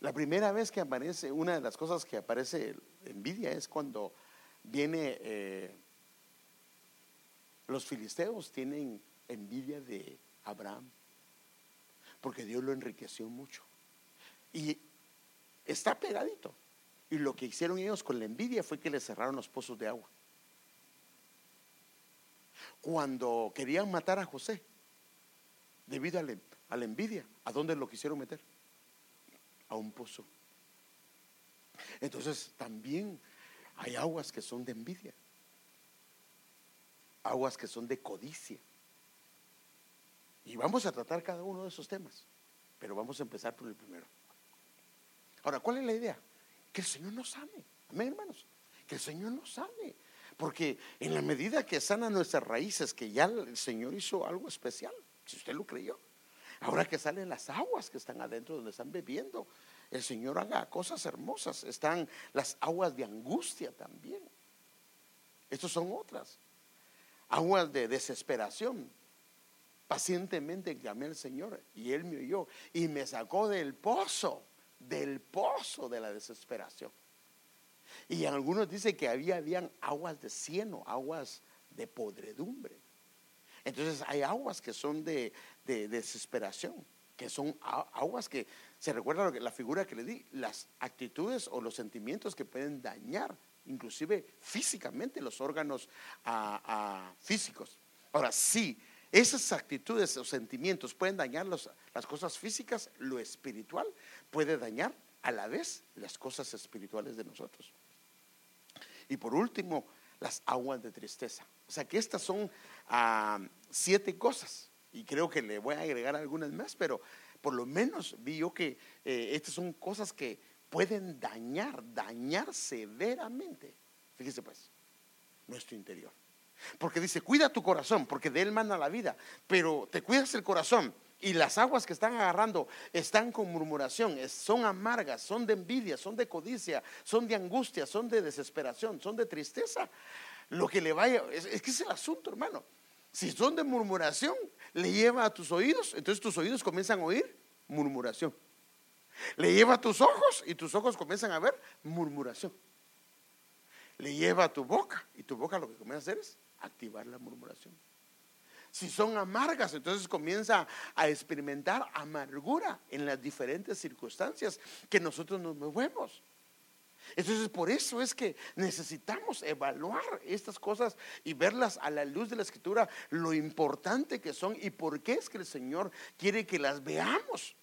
S1: La primera vez que aparece, una de las cosas que aparece envidia es cuando viene, eh, los filisteos tienen envidia de Abraham, porque Dios lo enriqueció mucho. Y Está pegadito. Y lo que hicieron ellos con la envidia fue que le cerraron los pozos de agua. Cuando querían matar a José, debido a la, envidia, ¿a dónde lo quisieron meter? A un pozo. Entonces también hay aguas que son de envidia, aguas que son de codicia. Y vamos a tratar cada uno de esos temas, pero vamos a empezar por el primero. Ahora, ¿cuál es la idea? Que el Señor nos ame. Amén, hermanos. Que el Señor nos ame. Porque en la medida que sana nuestras raíces, que ya el Señor hizo algo especial, si usted lo creyó, ahora que salen las aguas que están adentro donde están bebiendo, el Señor haga cosas hermosas. Están las aguas de angustia también. Estas son otras. Aguas de desesperación. Pacientemente llamé al Señor y Él me oyó y me sacó del pozo del pozo de la desesperación. Y algunos dicen que había habían aguas de cieno, aguas de podredumbre. Entonces hay aguas que son de, desesperación, que son aguas que, se recuerda la figura que le di, las actitudes o los sentimientos que pueden dañar, inclusive físicamente, los órganos físicos. Ahora, sí, esas actitudes o sentimientos pueden dañar las cosas físicas, lo espiritual puede dañar a la vez las cosas espirituales de nosotros. Y por último, las aguas de tristeza. O sea que estas son ah, siete cosas. Y creo que le voy a agregar algunas más, pero por lo menos vi yo que eh, estas son cosas que pueden dañar, dañar severamente. Fíjese pues, nuestro interior. Porque dice, cuida tu corazón, porque de él manda la vida. Pero te cuidas el corazón y las aguas que están agarrando están con murmuración, son amargas, son de envidia, son de codicia, son de angustia, son de desesperación, son de tristeza, lo que le vaya, es, que es el asunto, hermano. Si son de murmuración, le lleva a tus oídos, entonces tus oídos comienzan a oír murmuración. Le lleva a tus ojos y tus ojos comienzan a ver murmuración. Le lleva a tu boca y tu boca lo que comienza a hacer es activar la murmuración. Si son amargas, entonces comienza a experimentar amargura en las diferentes circunstancias que nosotros nos movemos. Entonces por eso es que necesitamos evaluar estas cosas y verlas a la luz de la escritura, lo importante que son y por qué es que el Señor quiere que las veamos.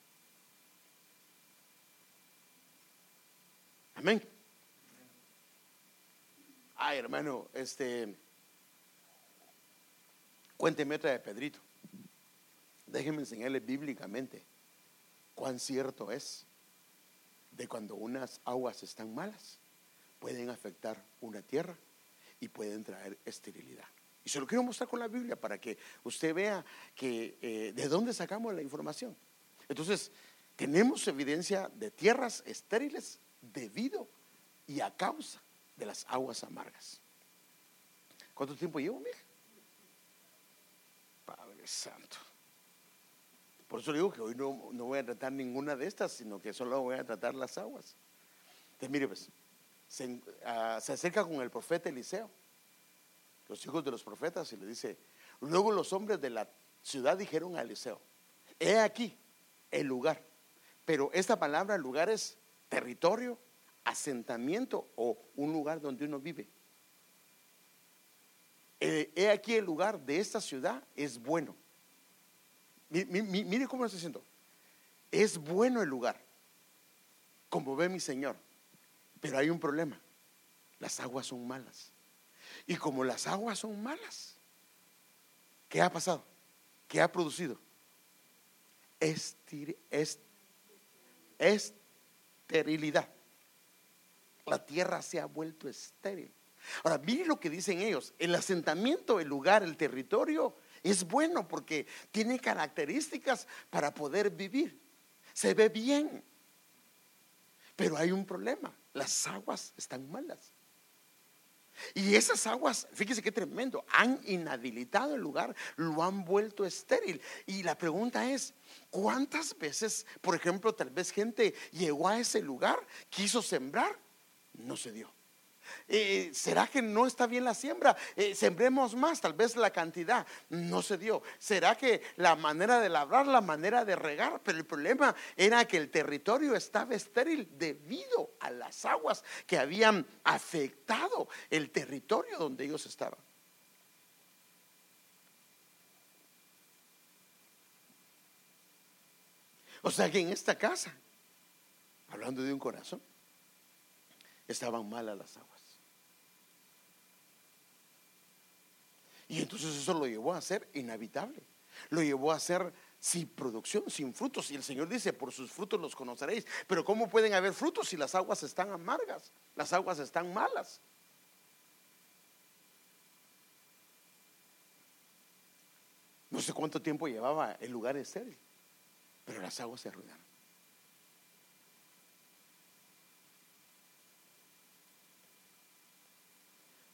S1: Amén. Ay, hermano, este, cuénteme otra de Pedrito. Déjeme enseñarle bíblicamente cuán cierto es de cuando unas aguas están malas, pueden afectar una tierra y pueden traer esterilidad. Y se lo quiero mostrar con la Biblia para que usted vea que eh, de dónde sacamos la información. Entonces, tenemos evidencia de tierras estériles debido y a causa de las aguas amargas. ¿Cuánto tiempo llevo, mija? Padre Santo. Por eso digo que hoy no, voy a tratar ninguna de estas, sino que solo voy a tratar las aguas. Entonces, mire, pues, se, ah, se acerca con el profeta Eliseo, los hijos de los profetas, y le dice, luego los hombres de la ciudad dijeron a Eliseo, he aquí el lugar, pero esta palabra lugar es territorio, asentamiento o un lugar donde uno vive. Eh, he aquí el lugar de esta ciudad es bueno Mire, cómo lo estoy diciendo. Es bueno el lugar, como ve mi Señor, pero hay un problema. Las aguas son malas. Y como las aguas son malas, ¿qué ha pasado? ¿Qué ha producido? esterilidad. La tierra se ha vuelto estéril. Ahora, mire lo que dicen ellos. El asentamiento, el lugar, el territorio es bueno porque tiene características para poder vivir. Se ve bien. Pero hay un problema. Las aguas están malas. Y esas aguas, fíjese qué tremendo, han inhabilitado el lugar, lo han vuelto estéril. Y la pregunta es, ¿cuántas veces, por ejemplo, tal vez gente llegó a ese lugar, quiso sembrar, no se dio? Eh, ¿Será que no está bien la siembra? Eh, sembremos más, tal vez la cantidad no se dio. ¿Será que la manera de labrar, la manera de regar? Pero el problema era que el territorio estaba estéril debido a las aguas que habían afectado el territorio donde ellos estaban. O sea que en esta casa, hablando de un corazón, estaban malas las aguas. Y entonces eso lo llevó a ser inhabitable. Lo llevó a ser sin producción, sin frutos. Y el Señor dice, por sus frutos los conoceréis. Pero ¿cómo pueden haber frutos si las aguas están amargas? Las aguas están malas. No sé cuánto tiempo llevaba el lugar estéril, pero las aguas se arruinaron.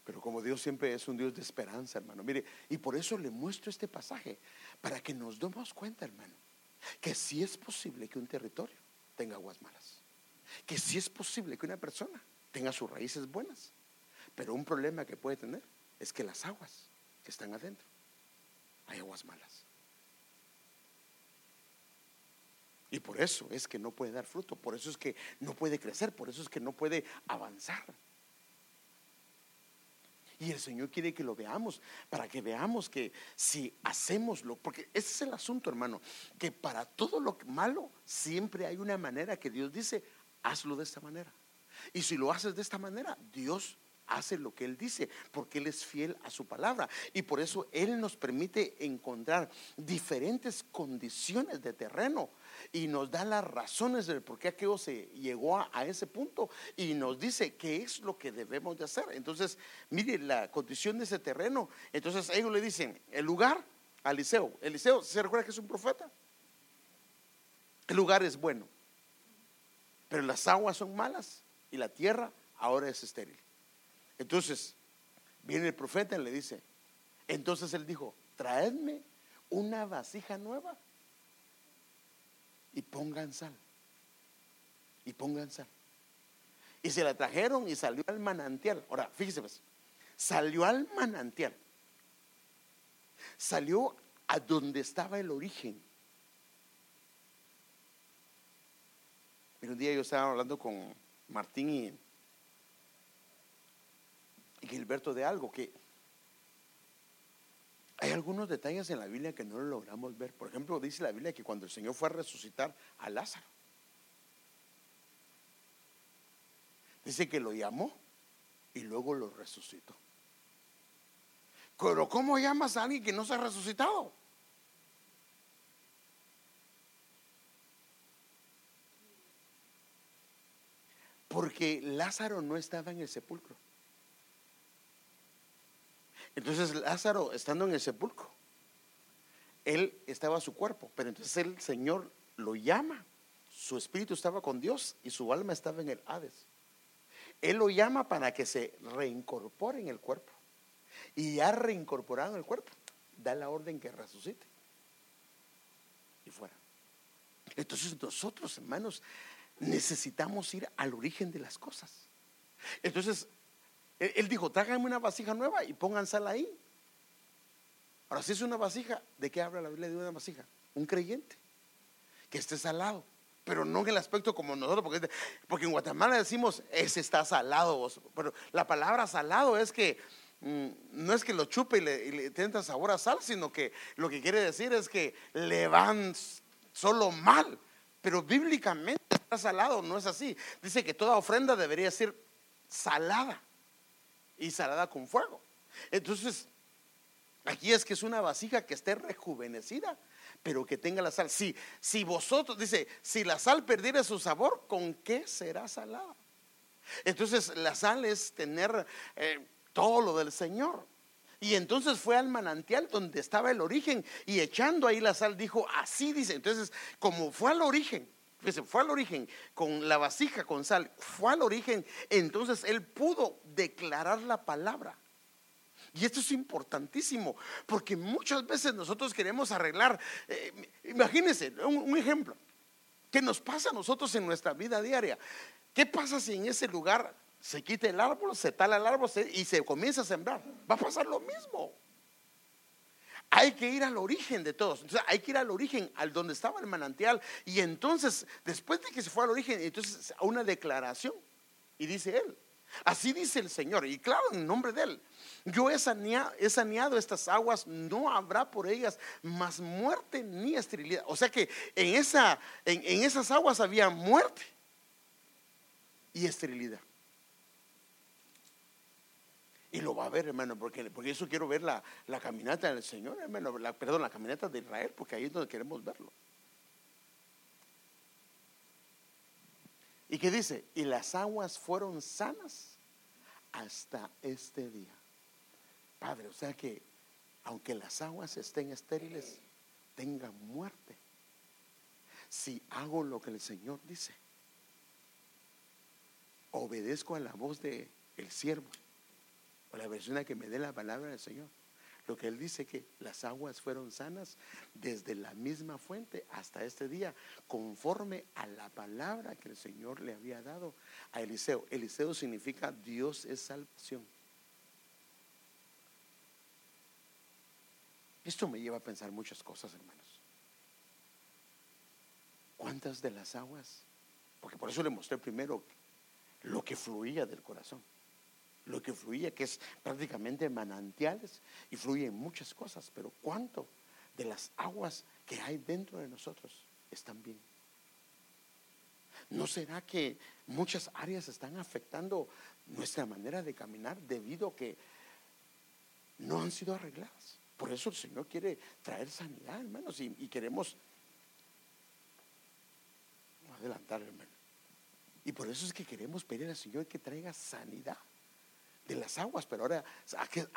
S1: Pero como Dios siempre es un Dios de esperanza, hermano. Mire, y por eso le muestro este pasaje, para que nos demos cuenta, hermano, que sí es posible que un territorio tenga aguas malas. Que sí es posible que una persona tenga sus raíces buenas. Pero un problema que puede tener es que las aguas que están adentro, hay aguas malas. Y por eso es que no puede dar fruto, por eso es que no puede crecer, por eso es que no puede avanzar. Y el Señor quiere que lo veamos, para que veamos que si hacemos lo, porque ese es el asunto, hermano, que para todo lo malo siempre hay una manera que Dios dice, hazlo de esta manera. Y si lo haces de esta manera, Dios hace lo que Él dice, porque Él es fiel a su palabra. Y por eso Él nos permite encontrar diferentes condiciones de terreno y nos da las razones del por qué aquello se llegó a, ese punto y nos dice qué es lo que debemos de hacer. Entonces, mire la condición de ese terreno. Entonces ellos le dicen, el lugar a Eliseo. Eliseo, ¿se recuerda que es un profeta? El lugar es bueno, pero las aguas son malas y la tierra ahora es estéril. Entonces, viene el profeta y le dice, entonces él dijo, traedme una vasija nueva y pongan sal. Y pongan sal. Y se la trajeron y salió al manantial. Ahora, fíjese pues, salió al manantial. Salió a donde estaba el origen. Pero un día yo estaba hablando con Martín y, y Gilberto de algo que hay algunos detalles en la Biblia que no lo logramos ver. Por ejemplo, dice la Biblia que cuando el Señor fue a resucitar a Lázaro, dice que lo llamó y luego lo resucitó. Pero ¿cómo llamas a alguien que no se ha resucitado? Porque Lázaro no estaba en el sepulcro. Entonces Lázaro, estando en el sepulcro, él estaba a su cuerpo, pero entonces el Señor lo llama. Su espíritu estaba con Dios y su alma estaba en el Hades. Él lo llama para que se reincorpore en el cuerpo. Y ya reincorporado en el cuerpo, da la orden que resucite. Y fuera. Entonces nosotros, hermanos, necesitamos ir al origen de las cosas. Entonces, él, dijo, tráiganme una vasija nueva y pongan sal ahí. Ahora, si es una vasija, ¿de qué habla la Biblia de una vasija? Un creyente, que esté salado, pero no en el aspecto como nosotros, porque, porque en Guatemala decimos, ese está salado, pero la palabra salado es que mm, no es que lo chupe y le, y sabor a sal, sino que lo que quiere decir es que le van solo mal, pero bíblicamente está salado, no es así. Dice que toda ofrenda debería ser salada y salada con fuego. Entonces, aquí es que es una vasija que esté rejuvenecida, pero que tenga la sal. Si, si vosotros, dice, si la sal perdiera su sabor, ¿con qué será salada? Entonces, la sal es tener eh, todo lo del Señor. Y entonces fue al manantial donde estaba el origen y echando ahí la sal dijo, así dice. Entonces, como fue al origen, fue al origen con la vasija con sal, fue al origen, entonces él pudo declarar la palabra. Y esto es importantísimo, porque muchas veces nosotros queremos arreglar, eh, imagínense, un, ejemplo, ¿qué nos pasa a nosotros en nuestra vida diaria? ¿Qué pasa si en ese lugar se quita el árbol, se tala el árbol y se comienza a sembrar? Va a pasar lo mismo. Hay que ir al origen de todos. Entonces hay que ir al origen, al donde estaba el manantial. Y entonces, después de que se fue al origen, entonces a una declaración. Y dice él, así dice el Señor. Y claro, en nombre de él. Yo he saneado, estas aguas, no habrá por ellas más muerte ni esterilidad. O sea que en, esa, en esas aguas había muerte y esterilidad. Y lo va a ver, hermano, porque, porque eso quiero ver la, caminata del Señor, hermano, perdón, la caminata de Israel, porque ahí es donde queremos verlo. ¿Y qué dice? Y las aguas fueron sanas hasta este día. Padre, o sea que aunque las aguas estén estériles, tengan muerte. Si hago lo que el Señor dice, obedezco a la voz de el siervo la versión que me dé la palabra del Señor. Lo que él dice que las aguas fueron sanas desde la misma fuente hasta este día, conforme a la palabra que el Señor le había dado a Eliseo. Eliseo significa Dios es salvación. Esto me lleva a pensar muchas cosas, hermanos. ¿Cuántas de las aguas? Porque por eso le mostré primero lo que fluía del corazón lo que fluía, que es prácticamente manantiales y fluyen muchas cosas, pero ¿cuánto de las aguas que hay dentro de nosotros están bien? ¿No será que muchas áreas están afectando nuestra manera de caminar debido a que no han sido arregladas? Por eso el Señor quiere traer sanidad, hermanos, y, y queremos adelantar, hermano. Y por eso es que queremos pedir al Señor que traiga sanidad de las aguas, pero ahora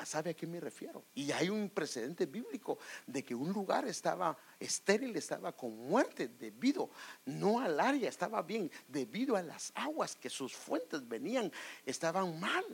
S1: sabe a qué me refiero. Y hay un precedente bíblico de que un lugar estaba estéril, estaba con muerte debido, no al área, estaba bien, debido a las aguas que sus fuentes venían, estaban mal.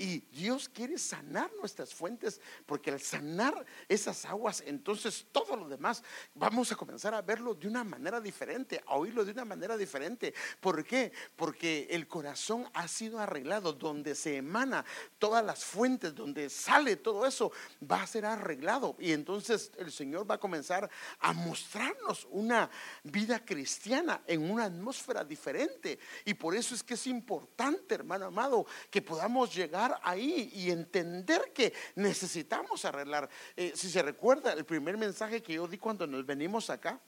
S1: Y Dios quiere sanar nuestras fuentes, porque al sanar esas aguas, entonces todo lo demás vamos a comenzar a verlo de una manera diferente, a oírlo de una manera diferente. ¿Por qué? Porque el corazón ha sido arreglado, donde se emana todas las fuentes, donde sale todo eso, va a ser arreglado. Y entonces el Señor va a comenzar a mostrarnos una vida cristiana en una atmósfera diferente. Y por eso es que es importante, hermano amado, que podamos llegar ahí y entender que necesitamos arreglar. Eh, si se recuerda, el primer mensaje que yo di cuando nos venimos acá,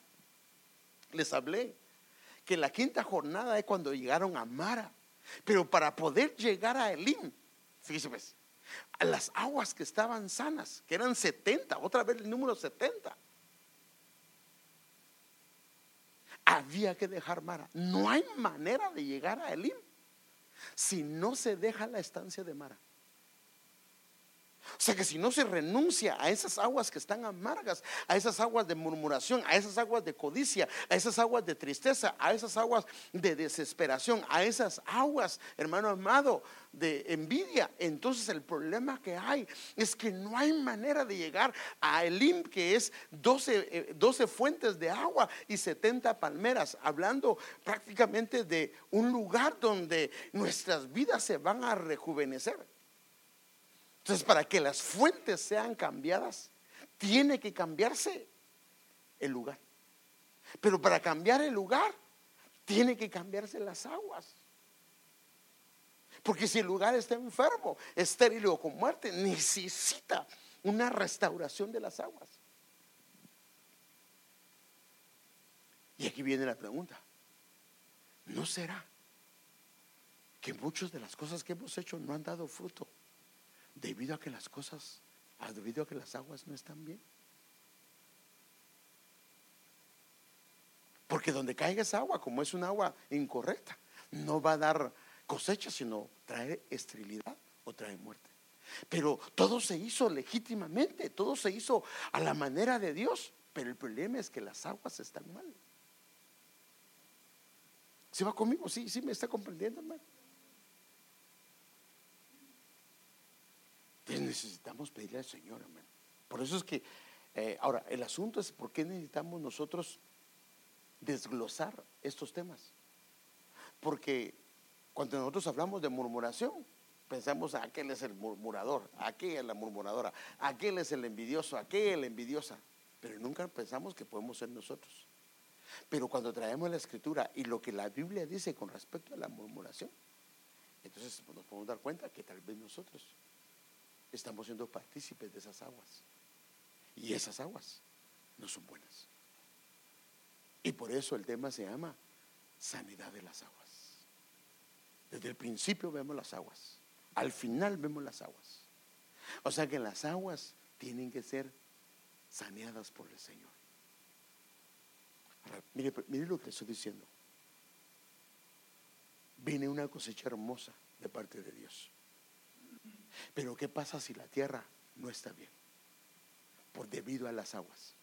S1: les hablé que la quinta jornada es cuando llegaron a Mara. Pero para poder llegar a Elim, fíjese pues, a las aguas que estaban sanas, que eran 70, otra vez el número 70. Había que dejar Mara. No hay manera de llegar a Elim si no se deja la estancia de Mara. O sea que si no se renuncia a esas aguas que están amargas, a esas aguas de murmuración, a esas aguas de codicia, a esas aguas de tristeza, a esas aguas de desesperación, a esas aguas, hermano amado, de envidia, entonces el problema que hay es que no hay manera de llegar a Elim, que es 12, 12 eh, fuentes de agua y 70 palmeras, hablando prácticamente de un lugar donde nuestras vidas se van a rejuvenecer. Entonces, para que las fuentes sean cambiadas, tiene que cambiarse el lugar. Pero para cambiar el lugar, tiene que cambiarse las aguas. Porque si el lugar está enfermo, estéril o con muerte, necesita una restauración de las aguas. Y aquí viene la pregunta. ¿No será que muchas de las cosas que hemos hecho no han dado fruto? Debido a que las cosas, debido a que las aguas no están bien. Porque donde caiga esa agua, como es un agua incorrecta, no va a dar cosecha, sino trae esterilidad o trae muerte. Pero todo se hizo legítimamente, todo se hizo a la manera de Dios. Pero el problema es que las aguas están mal. ¿Se va conmigo? Sí, sí, me está comprendiendo, hermano. Necesitamos pedirle al Señor, hermano. Por eso es que, eh, ahora, el asunto es por qué necesitamos nosotros desglosar estos temas. Porque cuando nosotros hablamos de murmuración, pensamos a aquel es el murmurador, aquella es la murmuradora, aquel es el envidioso, aquella es la envidiosa. Pero nunca pensamos que podemos ser nosotros. Pero cuando traemos la escritura y lo que la Biblia dice con respecto a la murmuración, entonces nos podemos dar cuenta que tal vez nosotros estamos siendo partícipes de esas aguas. Y esas aguas no son buenas. Y por eso el tema se llama sanidad de las aguas. Desde el principio vemos las aguas, al final vemos las aguas. O sea que las aguas tienen que ser saneadas por el Señor. mire, lo que estoy diciendo. Viene una cosecha hermosa de parte de Dios. Pero ¿qué pasa si la tierra no está bien? Por debido a las aguas.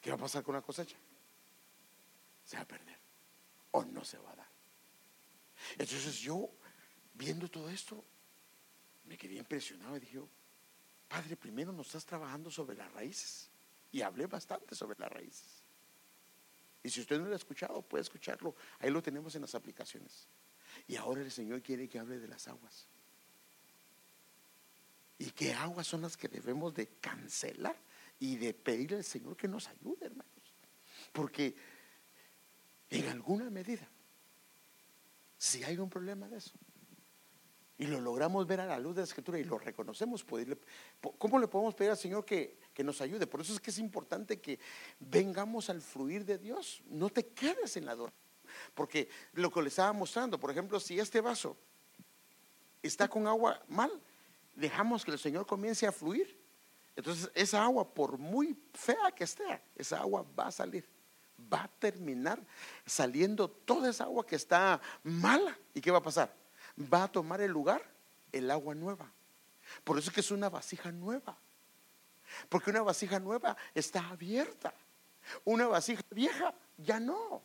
S1: ¿Qué va a pasar con la cosecha? Se va a perder o no se va a dar. Entonces yo, viendo todo esto, me quedé impresionado y dije, Padre, primero nos estás trabajando sobre las raíces. Y hablé bastante sobre las raíces. Y si usted no lo ha escuchado, puede escucharlo. Ahí lo tenemos en las aplicaciones. Y ahora el Señor quiere que hable de las aguas. ¿Y qué aguas son las que debemos de cancelar y de pedirle al Señor que nos ayude, hermanos? Porque en alguna medida, si hay un problema de eso, y lo logramos ver a la luz de la escritura y lo reconocemos, ¿cómo le podemos pedir al Señor que, que, nos ayude? Por eso es que es importante que vengamos al fluir de Dios. No te quedes en la adoración. Porque lo que le estaba mostrando, por ejemplo, si este vaso está con agua mal, dejamos que el Señor comience a fluir. Entonces esa agua, por muy fea que esté, esa agua va a salir, va a terminar saliendo toda esa agua que está mala. ¿Y qué va a pasar? Va a tomar el lugar el agua nueva. Por eso es que es una vasija nueva. Porque una vasija nueva está abierta. Una vasija vieja ya no.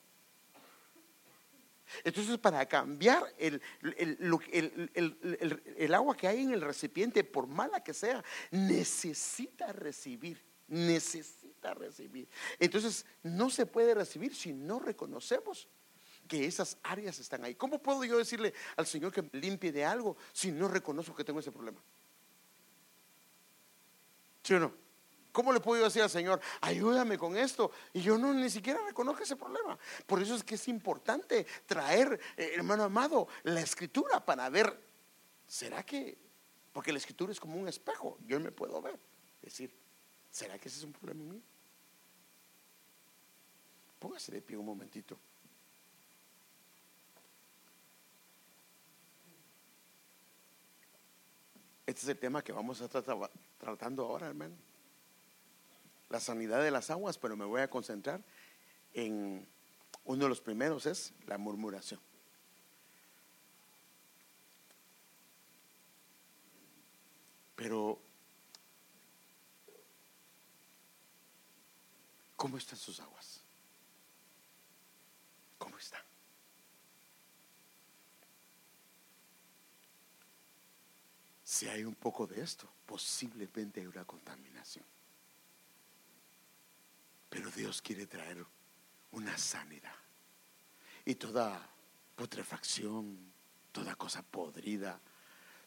S1: Entonces, para cambiar el, el, agua que hay en el recipiente, por mala que sea, necesita recibir, necesita recibir. Entonces, no se puede recibir si no reconocemos que esas áreas están ahí. ¿Cómo puedo yo decirle al Señor que limpie de algo si no reconozco que tengo ese problema? ¿Sí o no? ¿Cómo le puedo decir al Señor, ayúdame con esto? Y yo no ni siquiera reconozco ese problema. Por eso es que es importante traer, eh, hermano amado, la escritura para ver, ¿será que? Porque la escritura es como un espejo, yo me puedo ver. Decir, ¿será que ese es un problema mío? Póngase de pie un momentito. Este es el tema que vamos a estar tratando ahora, hermano la sanidad de las aguas, pero me voy a concentrar en uno de los primeros, es la murmuración. Pero, ¿cómo están sus aguas? ¿Cómo están? Si hay un poco de esto, posiblemente hay una contaminación. Pero Dios quiere traer una sanidad. Y toda putrefacción, toda cosa podrida,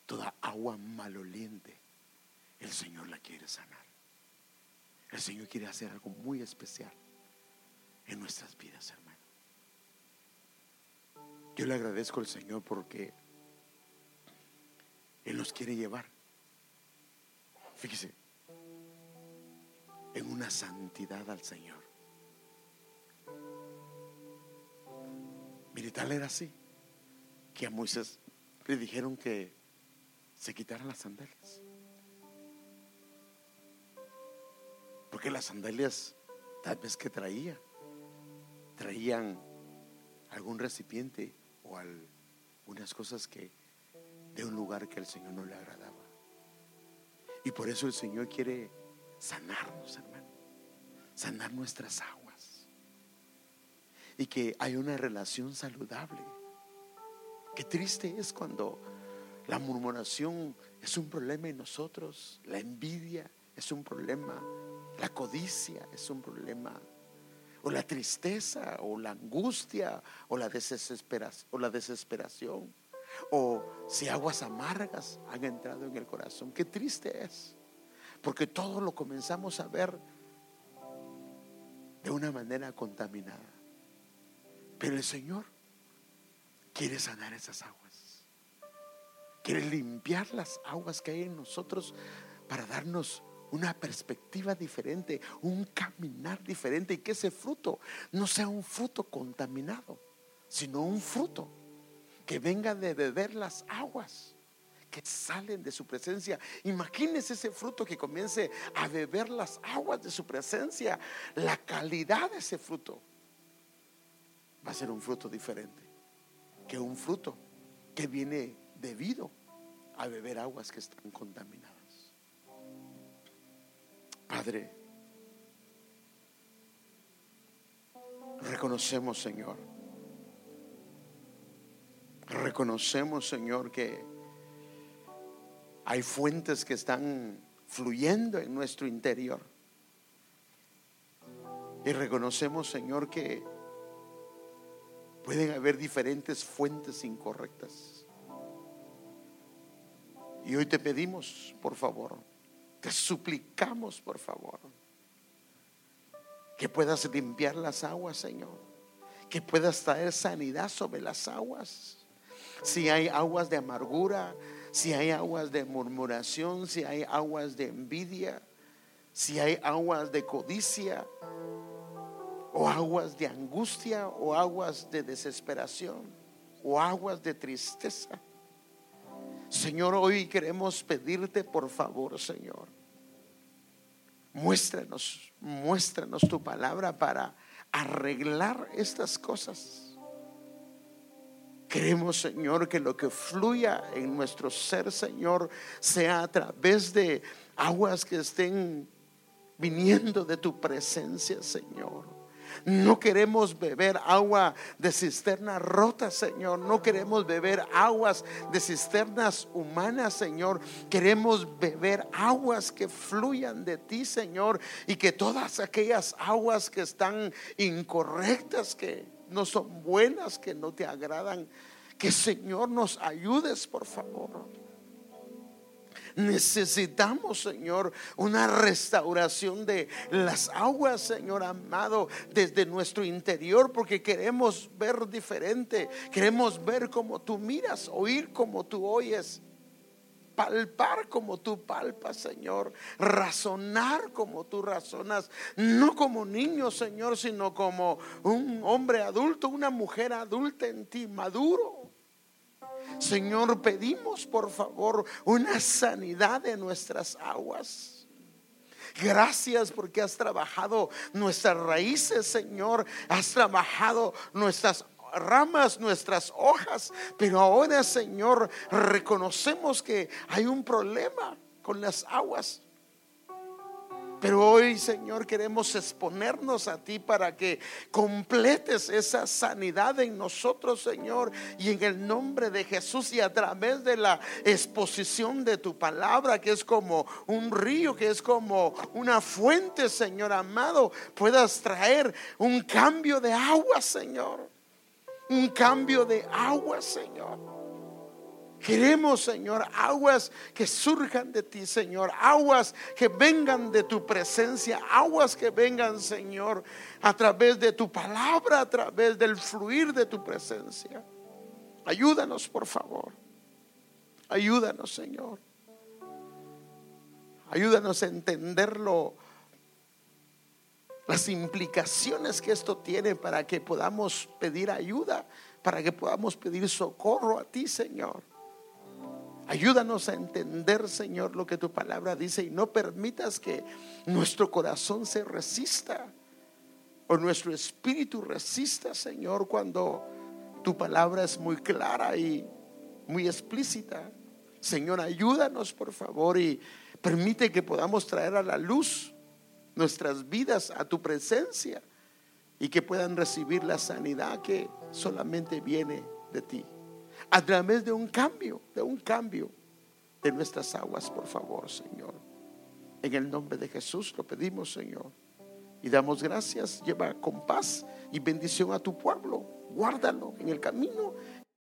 S1: toda agua maloliente, el Señor la quiere sanar. El Señor quiere hacer algo muy especial en nuestras vidas, hermano. Yo le agradezco al Señor porque Él nos quiere llevar. Fíjese, en una santidad al Señor. Militar era así, que a Moisés le dijeron que se quitaran las sandalias. Porque las sandalias, tal vez que traía, traían algún recipiente o algunas cosas que de un lugar que al Señor no le agradaba. Y por eso el Señor quiere sanarnos, hermano. Sanar nuestras aguas. Y que hay una relación saludable. Qué triste es cuando la murmuración es un problema en nosotros, la envidia es un problema, la codicia es un problema, o la tristeza, o la angustia, o la desesperación, o la desesperación, o si aguas amargas han entrado en el corazón. Qué triste es. Porque todo lo comenzamos a ver de una manera contaminada. Pero el Señor quiere sanar esas aguas. Quiere limpiar las aguas que hay en nosotros para darnos una perspectiva diferente, un caminar diferente y que ese fruto no sea un fruto contaminado, sino un fruto que venga de beber las aguas que salen de su presencia. Imagínese ese fruto que comience a beber las aguas de su presencia. La calidad de ese fruto va a ser un fruto diferente que un fruto que viene debido a beber aguas que están contaminadas. Padre, reconocemos, Señor, reconocemos, Señor, que hay fuentes que están fluyendo en nuestro interior. Y reconocemos, Señor, que pueden haber diferentes fuentes incorrectas. Y hoy te pedimos, por favor, te suplicamos, por favor, que puedas limpiar las aguas, Señor, que puedas traer sanidad sobre las aguas. Si hay aguas de amargura, si hay aguas de murmuración, si hay aguas de envidia, si hay aguas de codicia, o aguas de angustia, o aguas de desesperación, o aguas de tristeza. Señor, hoy queremos pedirte por favor, Señor, muéstranos, muéstranos tu palabra para arreglar estas cosas. Queremos, Señor, que lo que fluya en nuestro ser, Señor, sea a través de aguas que estén viniendo de tu presencia, Señor. No queremos beber agua de cisterna rota, Señor. No queremos beber aguas de cisternas humanas, Señor. Queremos beber aguas que fluyan de ti, Señor. Y que todas aquellas aguas que están incorrectas, que no son buenas, que no te agradan. Que Señor nos ayudes, por favor. Necesitamos, Señor, una restauración de las aguas, Señor amado, desde nuestro interior, porque queremos ver diferente. Queremos ver como tú miras, oír como tú oyes palpar como tú palpas, Señor, razonar como tú razonas, no como niño, Señor, sino como un hombre adulto, una mujer adulta en ti, maduro. Señor, pedimos por favor una sanidad de nuestras aguas. Gracias porque has trabajado nuestras raíces, Señor. Has trabajado nuestras ramas, nuestras hojas, pero ahora, Señor, reconocemos que hay un problema con las aguas. Pero hoy, Señor, queremos exponernos a ti para que completes esa sanidad en nosotros, Señor, y en el nombre de Jesús y a través de la exposición de tu palabra, que es como un río, que es como una fuente, Señor amado, puedas traer un cambio de agua, Señor un cambio de agua, Señor. Queremos, Señor, aguas que surjan de ti, Señor. Aguas que vengan de tu presencia. Aguas que vengan, Señor, a través de tu palabra, a través del fluir de tu presencia. Ayúdanos, por favor. Ayúdanos, Señor. Ayúdanos a entenderlo las implicaciones que esto tiene para que podamos pedir ayuda, para que podamos pedir socorro a ti, Señor. Ayúdanos a entender, Señor, lo que tu palabra dice y no permitas que nuestro corazón se resista o nuestro espíritu resista, Señor, cuando tu palabra es muy clara y muy explícita. Señor, ayúdanos, por favor, y permite que podamos traer a la luz nuestras vidas a tu presencia y que puedan recibir la sanidad que solamente viene de ti. A través de un cambio, de un cambio de nuestras aguas, por favor, Señor. En el nombre de Jesús lo pedimos, Señor. Y damos gracias. Lleva con paz y bendición a tu pueblo. Guárdalo en el camino